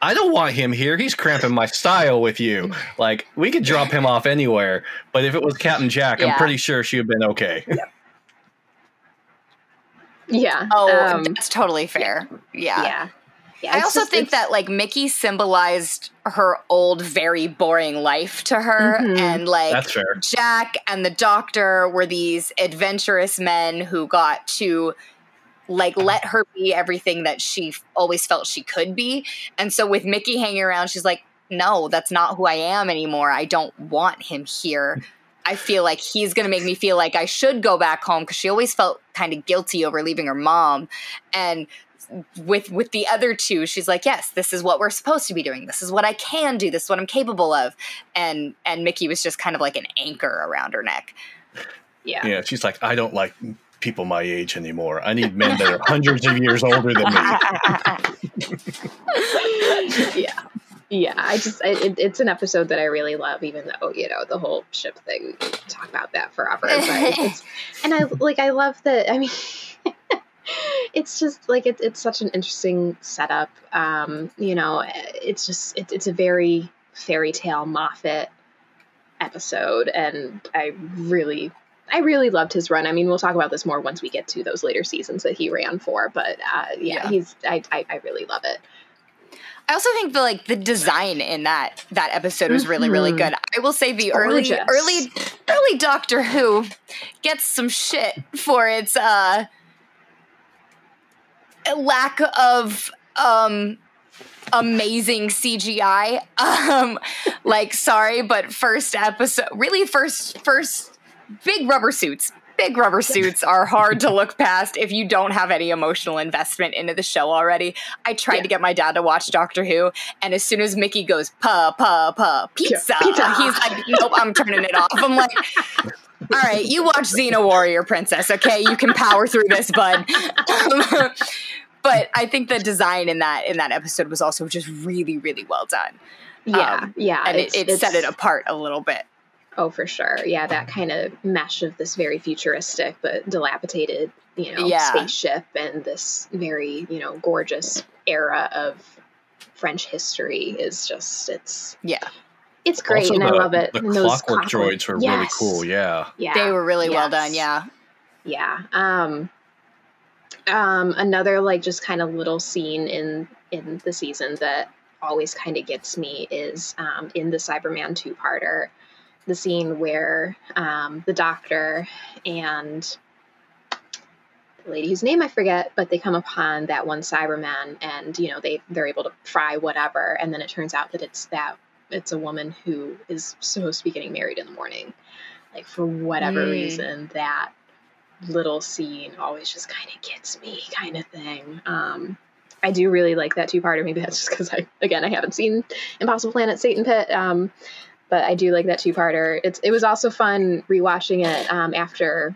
I don't want him here. He's cramping my style with you. Like we could drop him off anywhere. But if it was Captain Jack, yeah. I'm pretty sure she would have been okay. Yeah. yeah. Oh, um, that's totally fair. Yeah. Yeah. yeah I also just, think that like Mickey symbolized her old, very boring life to her, mm-hmm. and like that's fair. Jack and the Doctor were these adventurous men who got to like let her be everything that she always felt she could be. And so with Mickey hanging around, she's like, no, that's not who I am anymore. I don't want him here. I feel like he's going to make me feel like I should go back home because she always felt kind of guilty over leaving her mom. And with with the other two, she's like, "Yes, this is what we're supposed to be doing. This is what I can do. This is what I'm capable of." And and Mickey was just kind of like an anchor around her neck. Yeah. Yeah, she's like, "I don't like people my age anymore. I need men that are hundreds of years older than me. yeah. Yeah, I just it, it's an episode that I really love, even though you know the whole ship thing. Talk about that forever, but it's, and I like I love that. I mean, it's just like it's it's such an interesting setup. Um, you know, it's just it, it's a very fairy tale Moffat episode, and I really I really loved his run. I mean, we'll talk about this more once we get to those later seasons that he ran for. But uh, yeah, yeah, he's I, I, I really love it. I also think the like the design in that that episode was really really mm-hmm. good. I will say the early early early Doctor Who gets some shit for its uh lack of um amazing CGI. Um like sorry, but first episode really first first big rubber suits. Big rubber suits are hard to look past if you don't have any emotional investment into the show already. I tried yeah. to get my dad to watch Doctor Who, and as soon as Mickey goes, pa, pa, pa, pizza, pizza. he's like, nope, I'm turning it off. I'm like, all right, you watch Xena Warrior Princess, okay? You can power through this, bud. but I think the design in that in that episode was also just really, really well done. Yeah, um, yeah, and it, it set it apart a little bit. Oh, for sure. Yeah, that kind of mesh of this very futuristic but dilapidated, you know, yeah. spaceship and this very, you know, gorgeous era of French history is just it's yeah. It's great Also, and I love it. The And those clockwork droids were really cool. Yeah. Yeah. They were really well done, yeah. Yeah. Um um another like just kind of little scene in in the season that always kind of gets me is um in the Cyberman two-parter the scene where um the doctor and the lady whose name I forget, but they come upon that one Cyberman and you know they they're able to fry whatever and then it turns out that it's that it's a woman who is supposed to be getting married in the morning. Like for whatever Mm. reason that little scene always just kind of gets me kind of thing. Um, I do really like that two parter. Maybe that's just because I, again, I haven't seen Impossible Planet Satan Pit. Um, but I do like that two parter. It's, it was also fun rewatching it um, after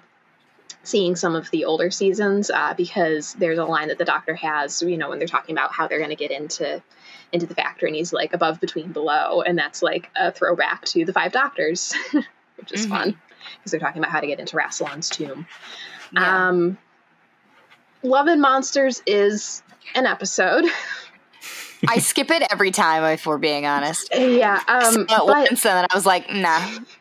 seeing some of the older seasons uh, because there's a line that the doctor has, you know, when they're talking about how they're going to get into into the factory and he's like above, between, below. And that's like a throwback to the five doctors, which is Mhm. fun because they're talking about how to get into Rassilon's tomb. Yeah. Um, Love and Monsters is an episode. I skip it every time, if we're being honest. yeah, um, Saw but, once, and then I was like, nah.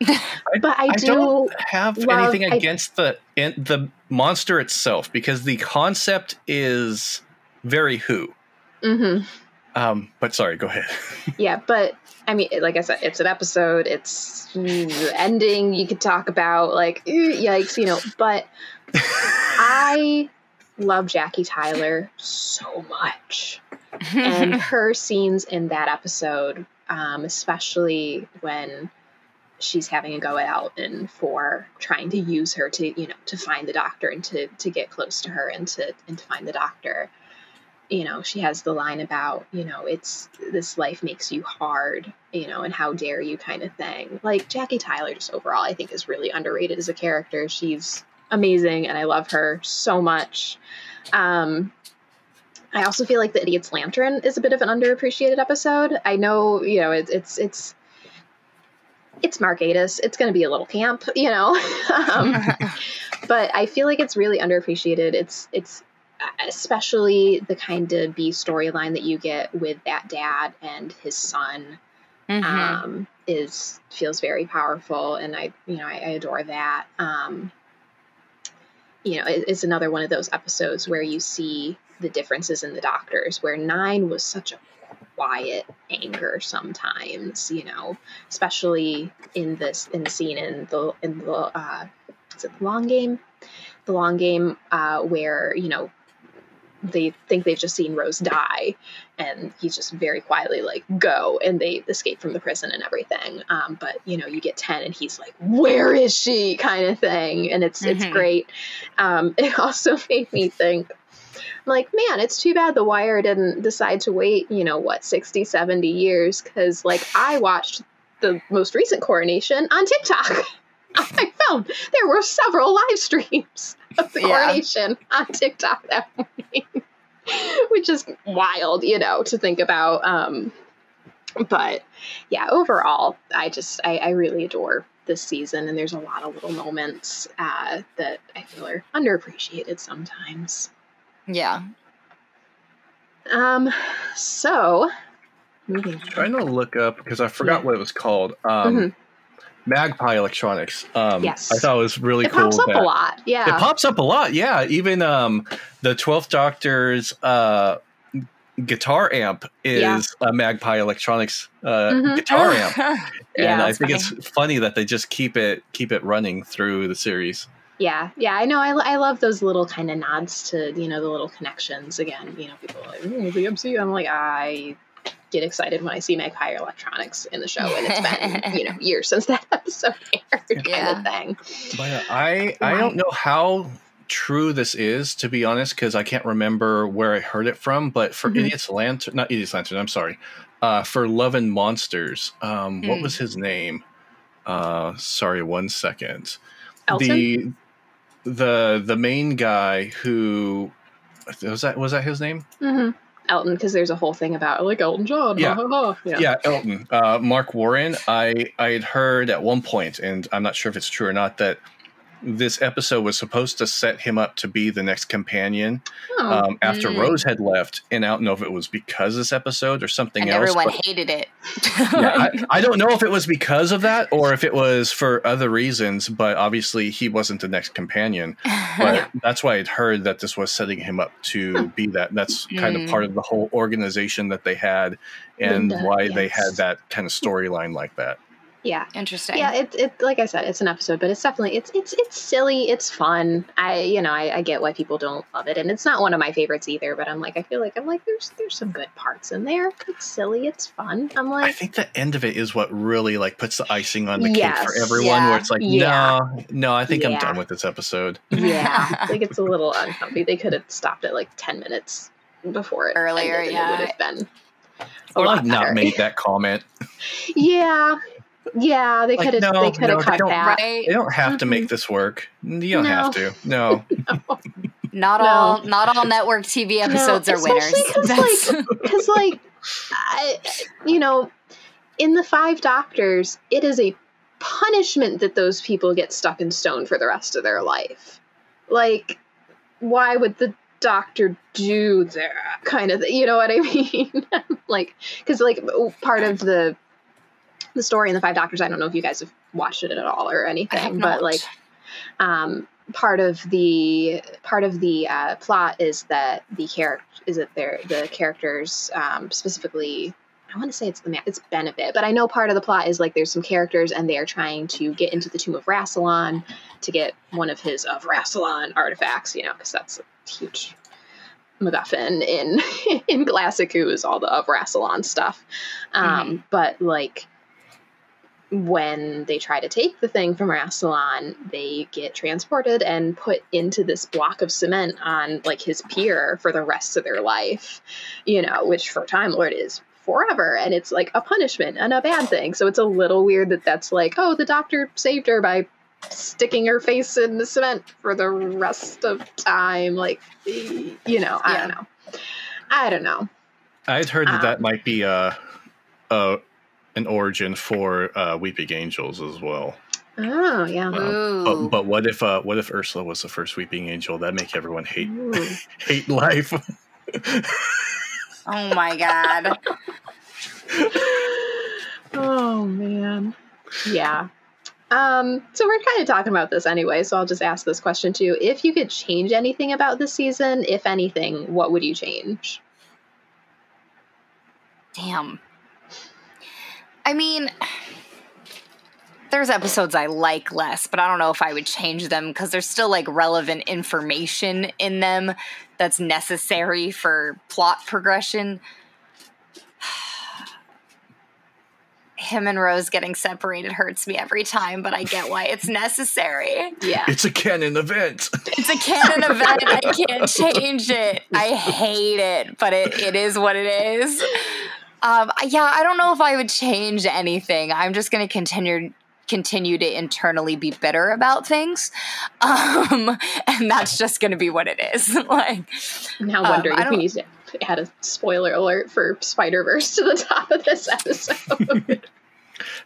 but I I do. don't have love- anything I- against the in, the monster itself because the concept is very Who. mhm. Um, but sorry, go ahead. Yeah, but I mean, like I said, it's an episode. It's ending. You could talk about like, yikes, you know. But I love Jackie Tyler so much. and her scenes in that episode, um, especially when she's having a go at Elton for trying to use her to, you know, to find the doctor and to to get close to her and to and to find the doctor. You know, she has the line about, you know, it's this life makes you hard, you know, and how dare you kind of thing. Like Jackie Tyler, just overall, I think is really underrated as a character. She's amazing, and I love her so much. Um, I also feel like the Idiot's Lantern is a bit of an underappreciated episode. I know, you know, it's it's it's it's Mark Gatiss. It's going to be a little camp, you know, um, but I feel like it's really underappreciated. It's it's especially the kind of B storyline that you get with that dad and his son Mhm. um, is feels very powerful, and I you know I, I adore that. Um, you know, it, it's another one of those episodes where you see the differences in the doctors. Where nine was such a quiet anger sometimes, you know, especially in this in the scene in the in the uh, is it the long game, the long game uh, where you know they think they've just seen Rose die, and he's just very quietly like, "Go!" and they escape from the prison and everything. Um, but you know, you get ten, and he's like, "Where is she?" kind of thing, and it's it's Mhm. great. Um, it also made me think. I'm like, man, it's too bad The Wire didn't decide to wait, you know, what, 60, 70 years? Because, like, I watched the most recent coronation on TikTok. I found there were several live streams of the Yeah. coronation on TikTok that morning, which is wild, you know, to think about. Um, but yeah, overall, I just I, I really adore this season, and there's a lot of little moments uh, that I feel are underappreciated sometimes. Yeah. Um, so moving on. trying to look up because I forgot Yeah. what it was called. Um, Mhm. Magpie Electronics. Um, Yes. I thought it was really it cool. It pops up that- a lot. Yeah. It pops up a lot. Yeah, even um, the Twelfth Doctor's uh, guitar amp is Yeah. a Magpie Electronics uh, Mhm. guitar amp, Yeah, and I think funny. it's funny that they just keep it keep it running through the series. Yeah, yeah, I know. I, I love those little kind of nods to you know the little connections. Again, you know, people are like "Ooh, the MC. I'm like, I get excited when I see Magpie Electronics in the show, and it's been you know years since that episode aired, kind Yeah. of thing. But I I don't know how true this is to be honest because I can't remember where I heard it from. But for Mhm. Idiot's Lantern, not Idiot's Lantern, I'm sorry. Uh, for Love and Monsters, um, what Mm. was his name? Uh, sorry, one second. Elton. The the the main guy who was that was that his name? hmm Elton, because there's a whole thing about like Elton John. Yeah. ha, ha, ha. Yeah, yeah. Elton. Uh, Marc Warren. I I had heard at one point, and I'm not sure if it's true or not, that this episode was supposed to set him up to be the next companion Oh. um, after Mm. Rose had left, and I don't know if it was because of this episode or something and else. everyone but- hated it. yeah, I, I don't know if it was because of that or if it was for other reasons, but obviously he wasn't the next companion. But that's why I'd heard that this was setting him up to be that. That's kind of Mm. part of the whole organization that they had and Linda, why they had that kind of storyline like that. Yeah. Interesting. Yeah, it, it like I said, it's an episode, but it's definitely it's it's it's silly, it's fun. I you know I, I get why people don't love it, and it's not one of my favorites either. But I'm like I feel like I'm like there's there's some good parts in there. It's silly, it's fun. I'm like I think the end of it is what really like puts the icing on the cake for everyone. yeah, where it's like, yeah. no, no, I think I'm done with this episode. yeah, like it's a little uncomfy. They could have stopped it like ten minutes before it Earlier, ended, yeah. it would have been a Or lot like not better. made that comment. Yeah, yeah, they Like, could have no, they could no, have they cut don't- that. right? They don't have to make mm-hmm. this work. You don't have to. No. Not No. all not all network TV episodes No, are winners. especially 'cause, That's- like, because like I, you know in the five doctors it is a punishment that those people get stuck in stone for the rest of their life like why would the doctor do that kind of thing you know what i mean like because like oh, part of the the story in the five doctors i don't know if you guys have watched it at all or anything but like um, part of the part of the uh, plot is that the character is that they're the characters um, specifically I want to say it's the ma- it's Benefit, but I know part of the plot is like there's some characters and they are trying to get into the tomb of Rassilon to get one of his of Rassilon artifacts, you know, because that's a huge MacGuffin in in Classic Who is all the of Rassilon stuff. Um, But like when they try to take the thing from Rassilon, they get transported and put into this block of cement on like his pier for the rest of their life, you know, which for Time Lord is forever and it's like a punishment and a bad thing. So it's a little weird that that's like, oh, the doctor saved her by sticking her face in the cement for the rest of time. Like, you know, I don't know. I don't know. I'd heard that Um, that might be a, uh, an origin for uh, Weeping Angels as well. Oh, yeah. Ooh. But, but what if uh, what if Ursula was the first Weeping Angel? That make everyone hate hate life. oh my god. oh man yeah um so we're kind of talking about this anyway so i'll just ask this question too if you could change anything about this season if anything what would you change Damn. I mean, there's episodes I like less, but I don't know if I would change them because there's still like relevant information in them that's necessary for plot progression. Him and Rose getting separated hurts me every time, but I get why it's necessary. yeah it's a canon event. It's a canon event. I can't change it. I hate it, but it, it is what it is. Um, yeah, I don't know if I would change anything. I'm just going to continue continue to internally be bitter about things, um, and that's just going to be what it is. like, now um, wondering I if we don't- need to add a spoiler alert for spider-verse to the top of this episode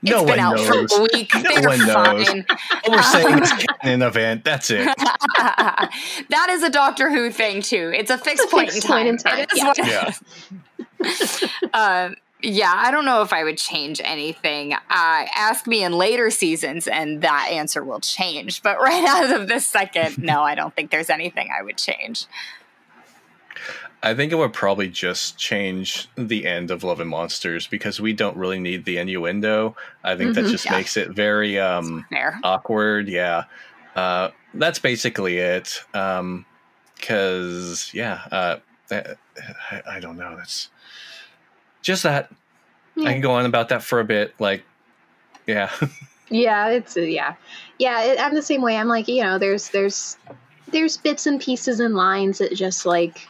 No it's been one out knows. for a week. No They're one knows. fine. All we're saying is canon event. That's it. that is a Doctor Who thing too. It's a fixed, a point, in time. point in time, It is yeah. what it Yeah. um, yeah, I don't know if I would change anything. Uh, ask me in later seasons, and that answer will change. But right out of this second, no, I don't think there's anything I would change. I think it would probably just change the end of Love and Monsters because we don't really need the innuendo. I think that Mhm. just Yeah. makes it very um, awkward. Yeah, uh, that's basically it. Because yeah, uh, I, I don't know. That's just that. Yeah. I can go on about that for a bit. Like, yeah, Yeah, it's uh, yeah, yeah. It, I'm the same way. I'm like, you know, there's there's there's bits and pieces and lines that just like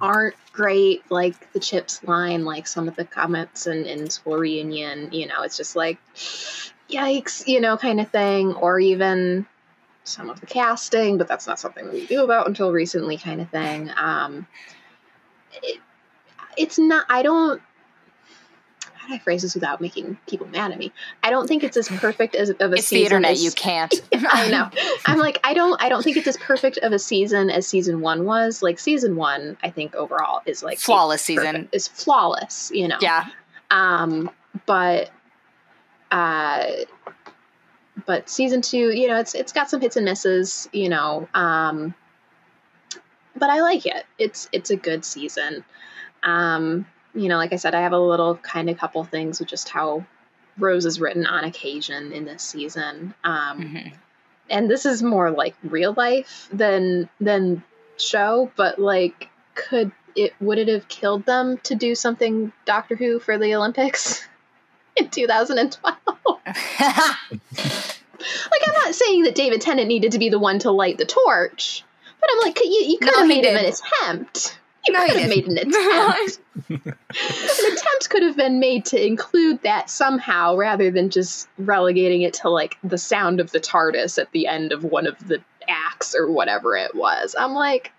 aren't great. Like the Chips line, like some of the comments in, in school reunion. You know, it's just like, yikes, you know, kind of thing. Or even some of the casting, but that's not something that we do about until recently, kind of thing. Um, it, it's not. I don't. how do I phrase this without making people mad at me? I don't think it's as perfect as of a it's season. the internet. as, you can't. I know. I'm like, I don't. I don't think it's as perfect of a season as season one was. Like season one, I think overall is like flawless season. Is flawless. You know. Yeah. Um, but, uh, but season two, you know, it's it's got some hits and misses. You know. Um, but I like it. It's it's a good season. Um, you know, like I said, I have a little kind of couple things with just how Rose is written on occasion in this season. Um, mm-hmm. And this is more like real life than than show, but like, could it would it have killed them to do something Doctor Who for the Olympics in 2012? like, I'm not saying that David Tennant needed to be the one to light the torch, but I'm like, you, you could no, have made him an attempt. No, could have made an attempt. an attempt could have been made to include that somehow rather than just relegating it to like the sound of the TARDIS at the end of one of the acts or whatever it was. I'm like,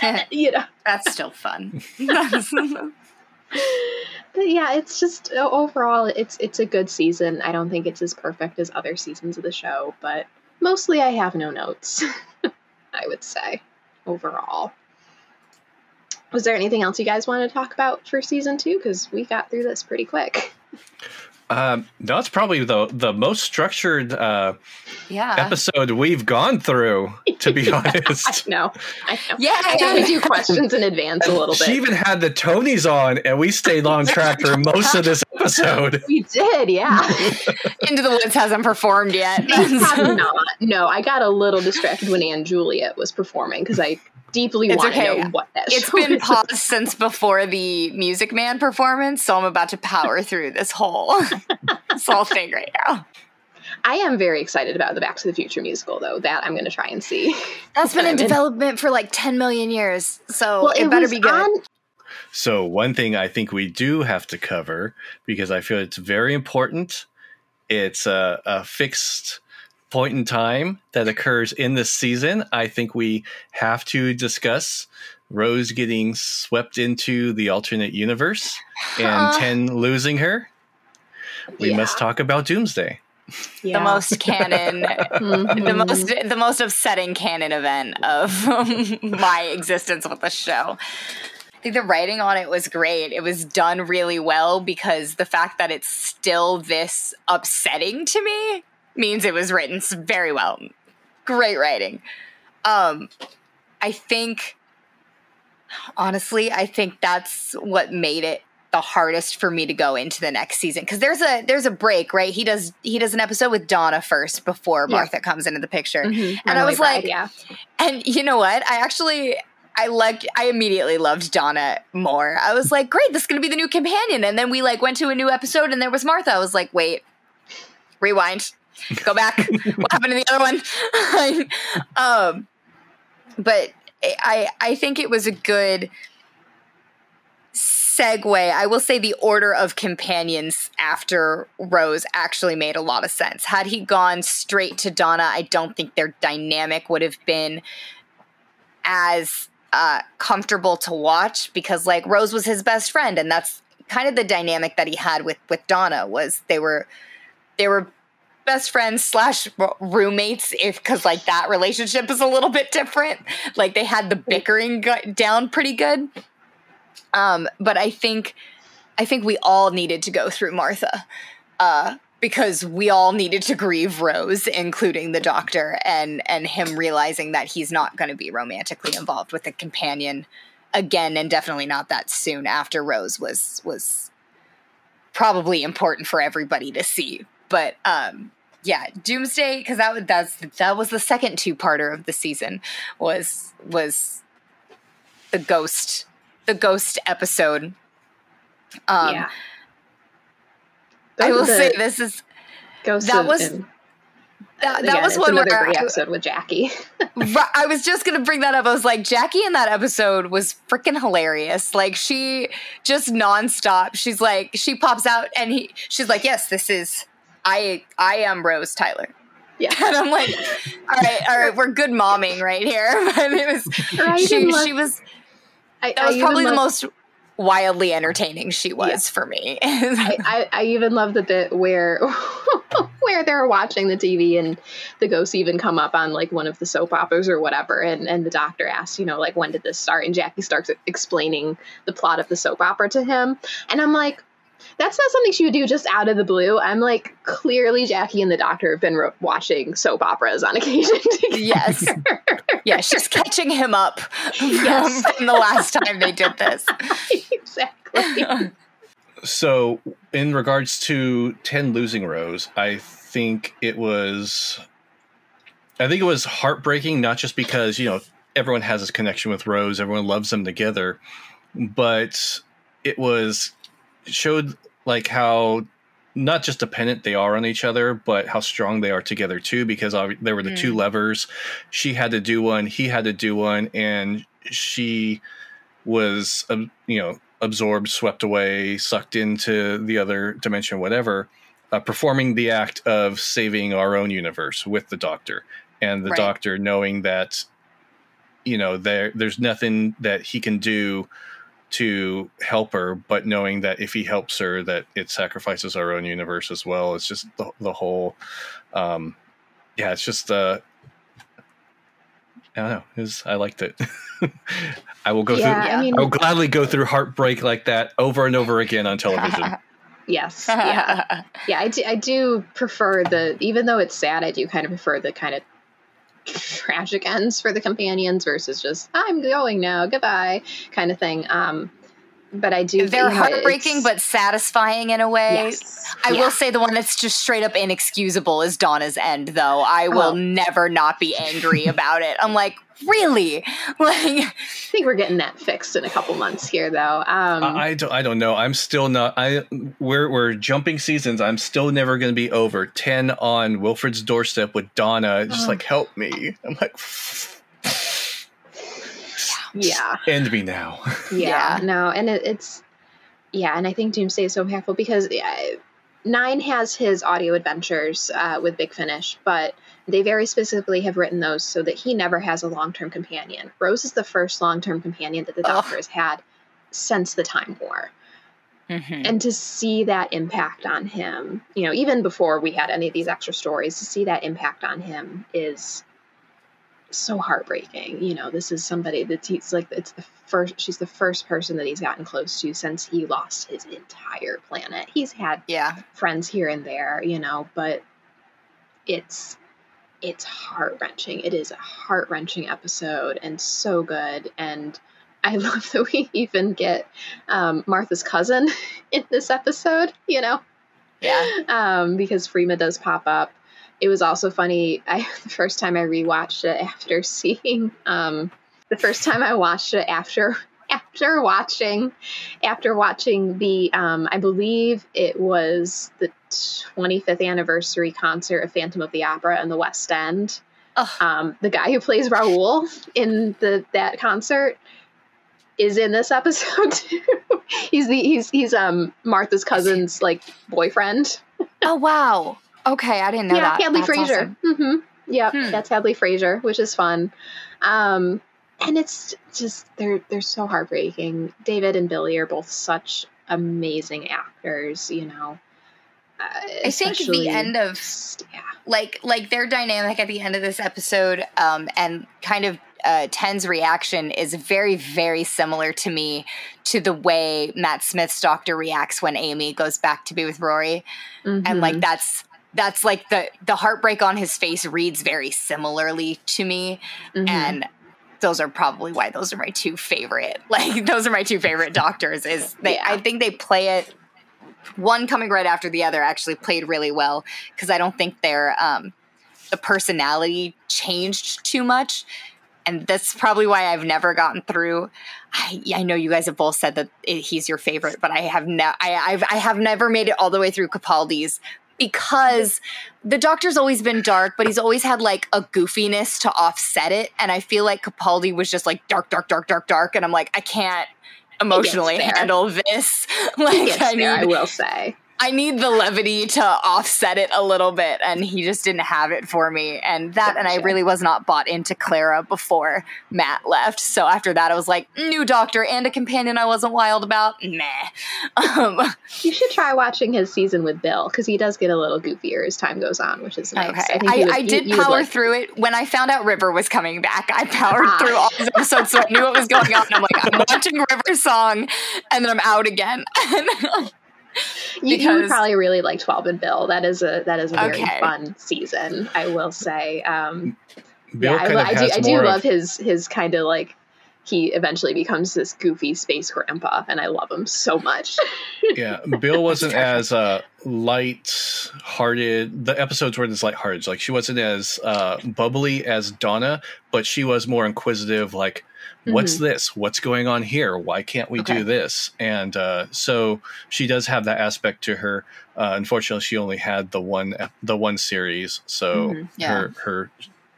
you know. That's still fun. but yeah, it's just uh, overall it's it's a good season. I don't think it's as perfect as other seasons of the show, but mostly I have no notes. I would say overall. Was there anything else you guys want to talk about for season two? Because we got through this pretty quick. Um, that's probably the the most structured uh, yeah. episode we've gone through. To be honest, I know. I know. Yeah, I had to do questions in advance a little bit. She even had the Tonys on, and we stayed on track for most of this episode. We did, yeah. Into the Woods hasn't performed yet. have not. No, I got a little distracted when & Juliet was performing because I deeply want okay. to know what that It's been paused since before the Music Man performance, so I'm about to power through this whole this whole thing right now. I am very excited about the Back to the Future musical, though. That I'm going to try and see. That's been in development for like 10 million years, so well, it, it better be good. On- so, one thing I think we do have to cover, because I feel it's very important, it's a, a fixed point in time that occurs in this season, I think we have to discuss Rose getting swept into the alternate universe and uh, Ten losing her. We yeah. must talk about Doomsday. Yeah. The most canon, mm-hmm. the most the most upsetting canon event of my existence with the show. I think the writing on it was great. It was done really well because the fact that it's still this upsetting to me means it was written very well. Great writing. Um, I think, honestly, I think that's what made it the hardest for me to go into the next season because there's a there's a break right he does he does an episode with donna first before yeah. martha comes into the picture mm-hmm. and i was like yeah and you know what i actually I liked I immediately loved Donna more. I was like, great, this is gonna be the new companion. And then we like went to a new episode and there was Martha. I was like, wait, rewind. Go back. what happened to the other one? um, but I I think it was a good segue. I will say the order of companions after Rose actually made a lot of sense. Had he gone straight to Donna, I don't think their dynamic would have been as uh, comfortable to watch because like Rose was his best friend, and that's kind of the dynamic that he had with with Donna was they were they were best friends slash roommates if because like that relationship is a little bit different. Like they had the bickering down pretty good. Um but i think i think we all needed to go through martha uh because we all needed to grieve rose including the doctor and and him realizing that he's not going to be romantically involved with a companion again and definitely not that soon after rose was was probably important for everybody to see. But um yeah, Doomsday because that that's that was the second two parter of the season was was the ghost the ghost episode. Um, yeah. I will say this is ghost that was. That, that Again, was one another where great episode with Jackie. I was just gonna bring that up. I was like, Jackie in that episode was freaking hilarious. Like she just nonstop. She's like, she pops out and he, she's like, yes, this is I I am Rose Tyler. Yeah. And I'm like, all right, all right, we're good momming right here. But it was right, she, she was I, that was probably the most wildly entertaining she was yeah. for me. I, I, I, even love the bit where where they're watching the TV and the ghosts even come up on like one of the soap operas or whatever, and and the doctor asks, you know, like when did this start? And Jackie starts explaining the plot of the soap opera to him, and I'm like, that's not something she would do just out of the blue. I'm like, clearly Jackie and the doctor have been re- watching soap operas on occasion. yes. Yeah, she's catching him up yes. from, from the last time they did this. exactly. So, in regards to 10 losing Rose, I think it was. I think it was heartbreaking, not just because, you know, everyone has this connection with Rose, everyone loves them together, but it was showed like how not just dependent they are on each other, but how strong they are together too. Because there were the mm. two levers. She had to do one, he had to do one, and she was, um, you know, absorbed, swept away, sucked into the other dimension, whatever. Uh, performing the act of saving our own universe with the Doctor, and the right. Doctor knowing that, you know, there there's nothing that he can do to help her, but knowing that if he helps her, that it sacrifices our own universe as well. It's just the, the whole, um, yeah, it's just, uh, I don't know. Was, I liked it. I will go yeah, through. I, mean, I will gladly go through heartbreak like that over and over again on television. yes, yeah, yeah. I do, I do prefer the, even though it's sad, I do kind of prefer the kind of tragic ends for the companions versus just I'm going now, goodbye kind of thing. Um, but I do. They're heartbreaking, but satisfying in a way. Yes. I yeah. will say the one that's just straight up inexcusable is Donna's end, though. I will oh. never not be angry about it. I'm like, really? Like, I think we're getting that fixed in a couple months here, though. Um, I don't. I don't know. I'm still not. I we're we're jumping seasons. I'm still never going to be over ten on Wilfred's doorstep with Donna. Just uh, like help me. I'm like. yeah. End me now. yeah, no, and it, it's yeah, and I think Doomsday is so impactful because yeah, Nine has his audio adventures uh, with Big Finish, but they very specifically have written those so that he never has a long term companion. Rose is the first long term companion that the Doctor has had since the Time War. Mm-hmm. And to see that impact on him, you know, even before we had any of these extra stories, to see that impact on him is so heartbreaking. You know, this is somebody that he's like it's the first she's the first person that he's gotten close to since he lost his entire planet. He's had yeah friends here and there, you know, but it's it's heart wrenching. It is a heart wrenching episode and so good. And I love that we even get um, Martha's cousin in this episode, you know? Yeah. Um, because Freema does pop up it was also funny. I the first time I rewatched it after seeing um, the first time I watched it after after watching after watching the um, I believe it was the 25th anniversary concert of Phantom of the Opera in the West End. Um, the guy who plays Raoul in the that concert is in this episode too. he's the he's he's um Martha's cousin's like boyfriend. oh wow. Okay, I didn't know yeah, that. Hadley Fraser. Awesome. Mm-hmm. Yep, hmm. that's Hadley Fraser, which is fun. Um, and it's just they're they're so heartbreaking. David and Billie are both such amazing actors, you know. Uh, I think the end of yeah. like like their dynamic at the end of this episode, um, and kind of uh, Ten's reaction is very, very similar to me to the way Matt Smith's doctor reacts when Amy goes back to be with Rory, mm-hmm. and like that's that's like the the heartbreak on his face reads very similarly to me mm-hmm. and those are probably why those are my two favorite like those are my two favorite doctors is they yeah. i think they play it one coming right after the other actually played really well because i don't think their um the personality changed too much and that's probably why I've never gotten through. I, I know you guys have both said that it, he's your favorite, but I have no, I, I've, I have never made it all the way through Capaldi's because the doctor's always been dark, but he's always had like a goofiness to offset it. And I feel like Capaldi was just like dark, dark, dark, dark, dark. And I'm like, I can't emotionally handle this. like, I, need, I will say. I need the levity to offset it a little bit, and he just didn't have it for me. And that, gotcha. and I really was not bought into Clara before Matt left. So after that, I was like, new doctor and a companion I wasn't wild about. Meh. Um, you should try watching his season with Bill because he does get a little goofier as time goes on, which is nice. Okay. I, I, would, I did power through it when I found out River was coming back. I powered ah. through all these episodes, so I knew what was going on. I'm like, I'm watching River song, and then I'm out again. you, you, would probably really like 12 and Bill. That is a that is a very okay. fun season, I will say. Um, Bill yeah, I, I, do, I do love his his kind of like he eventually becomes this goofy space grandpa, and I love him so much. yeah, Bill wasn't as uh, light-hearted. The episodes weren't as light-hearted. Like she wasn't as uh, bubbly as Donna, but she was more inquisitive. Like, what's mm-hmm. this? What's going on here? Why can't we okay. do this? And uh, so she does have that aspect to her. Uh, unfortunately, she only had the one the one series, so mm-hmm. yeah. her her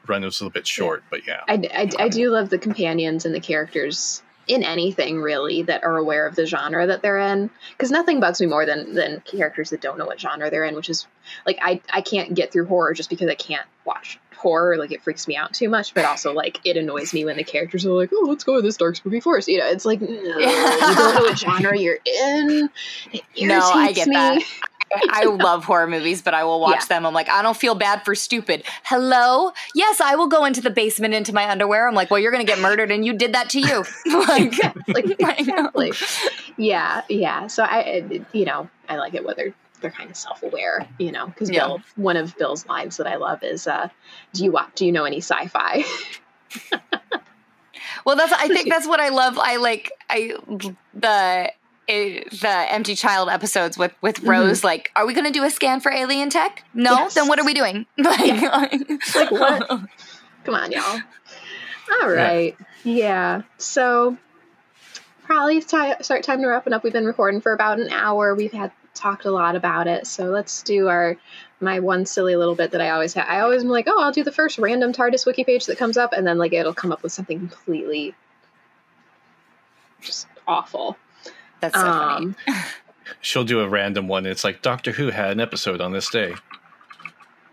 run was a little bit short, but yeah. I, I, I do love the companions and the characters in anything really that are aware of the genre that they're in. Because nothing bugs me more than than characters that don't know what genre they're in which is like i i can't get through horror just because i can't watch horror. Like it freaks me out too much but also like it annoys me when the characters are like oh let's go to this dark spooky forest. You know it's like no, you don't know what genre you're in. It no i get me. that I love horror movies, but I will watch yeah. them. I'm like, I don't feel bad for stupid. Hello? Yes, I will go into the basement into my underwear. I'm like, well, you're going to get murdered, and you did that to you. like, exactly. exactly. yeah, yeah. So I, you know, I like it whether they're kind of self-aware, you know, because yeah. Bill, one of Bill's lines that I love is, uh, "Do you watch? Do you know any sci-fi?" well, that's. I think that's what I love. I like. I the the empty child episodes with with mm-hmm. Rose. Mm-hmm. Like, are we going to do a scan for alien tech? No. Yes. Then what are we doing? Like, yeah. like what? Come on, y'all. All right. Yeah. yeah. So probably time start time to wrapping up. We've been recording for about an hour. We've had talked a lot about it. So let's do our my one silly little bit that I always have. I always am like, oh, I'll do the first random TARDIS wiki page that comes up, and then like it'll come up with something completely just awful. That's so um, funny. She'll do a random one. it's like Doctor Who had an episode on this day.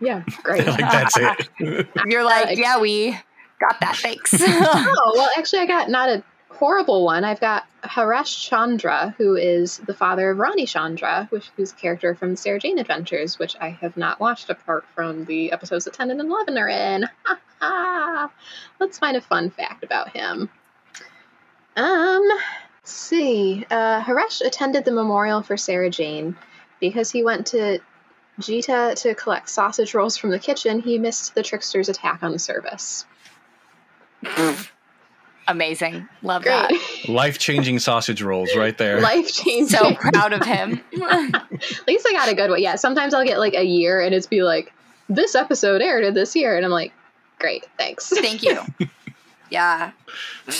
Yeah, great. like that's it. You're like, yeah, we got that. Thanks. oh well, actually, I got not a horrible one. I've got Haresh Chandra, who is the father of Rani Chandra, which who's a character from the Sarah Jane Adventures, which I have not watched apart from the episodes that 10 and 11 are in. Let's find a fun fact about him. Um, see. Uh, Haresh attended the memorial for Sarah Jane because he went to Jita to collect sausage rolls from the kitchen. He missed the trickster's attack on the service. Amazing. Love Great. that. Life changing sausage rolls right there. Life changing. So proud of him. At least I got a good one. Yeah, sometimes I'll get like a year and it's be like, this episode aired this year. And I'm like, great, thanks. Thank you. Yeah.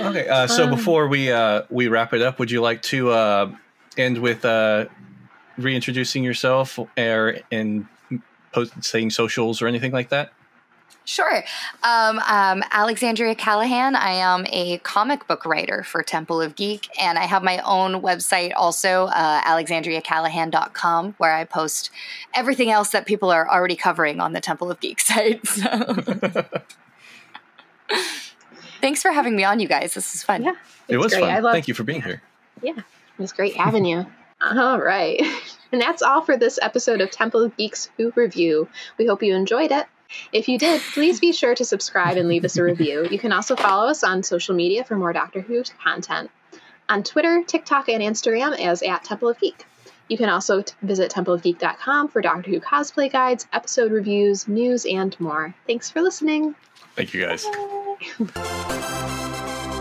okay. Uh, so um, before we uh, we wrap it up, would you like to uh, end with uh, reintroducing yourself or in post saying socials or anything like that? Sure. Um, um, Alexandria Callahan. I am a comic book writer for Temple of Geek, and I have my own website also, uh, alexandriacallahan.com, where I post everything else that people are already covering on the Temple of Geek site. So. Thanks for having me on, you guys. This is fun. Yeah, it was great. fun. Love, Thank you for being here. Yeah, it was great having you. All right. And that's all for this episode of Temple Geeks Who Review. We hope you enjoyed it. If you did, please be sure to subscribe and leave us a review. You can also follow us on social media for more Doctor Who content on Twitter, TikTok, and Instagram as at Temple of Geek. You can also t- visit templeofgeek.com for Doctor Who cosplay guides, episode reviews, news, and more. Thanks for listening. Thank you guys.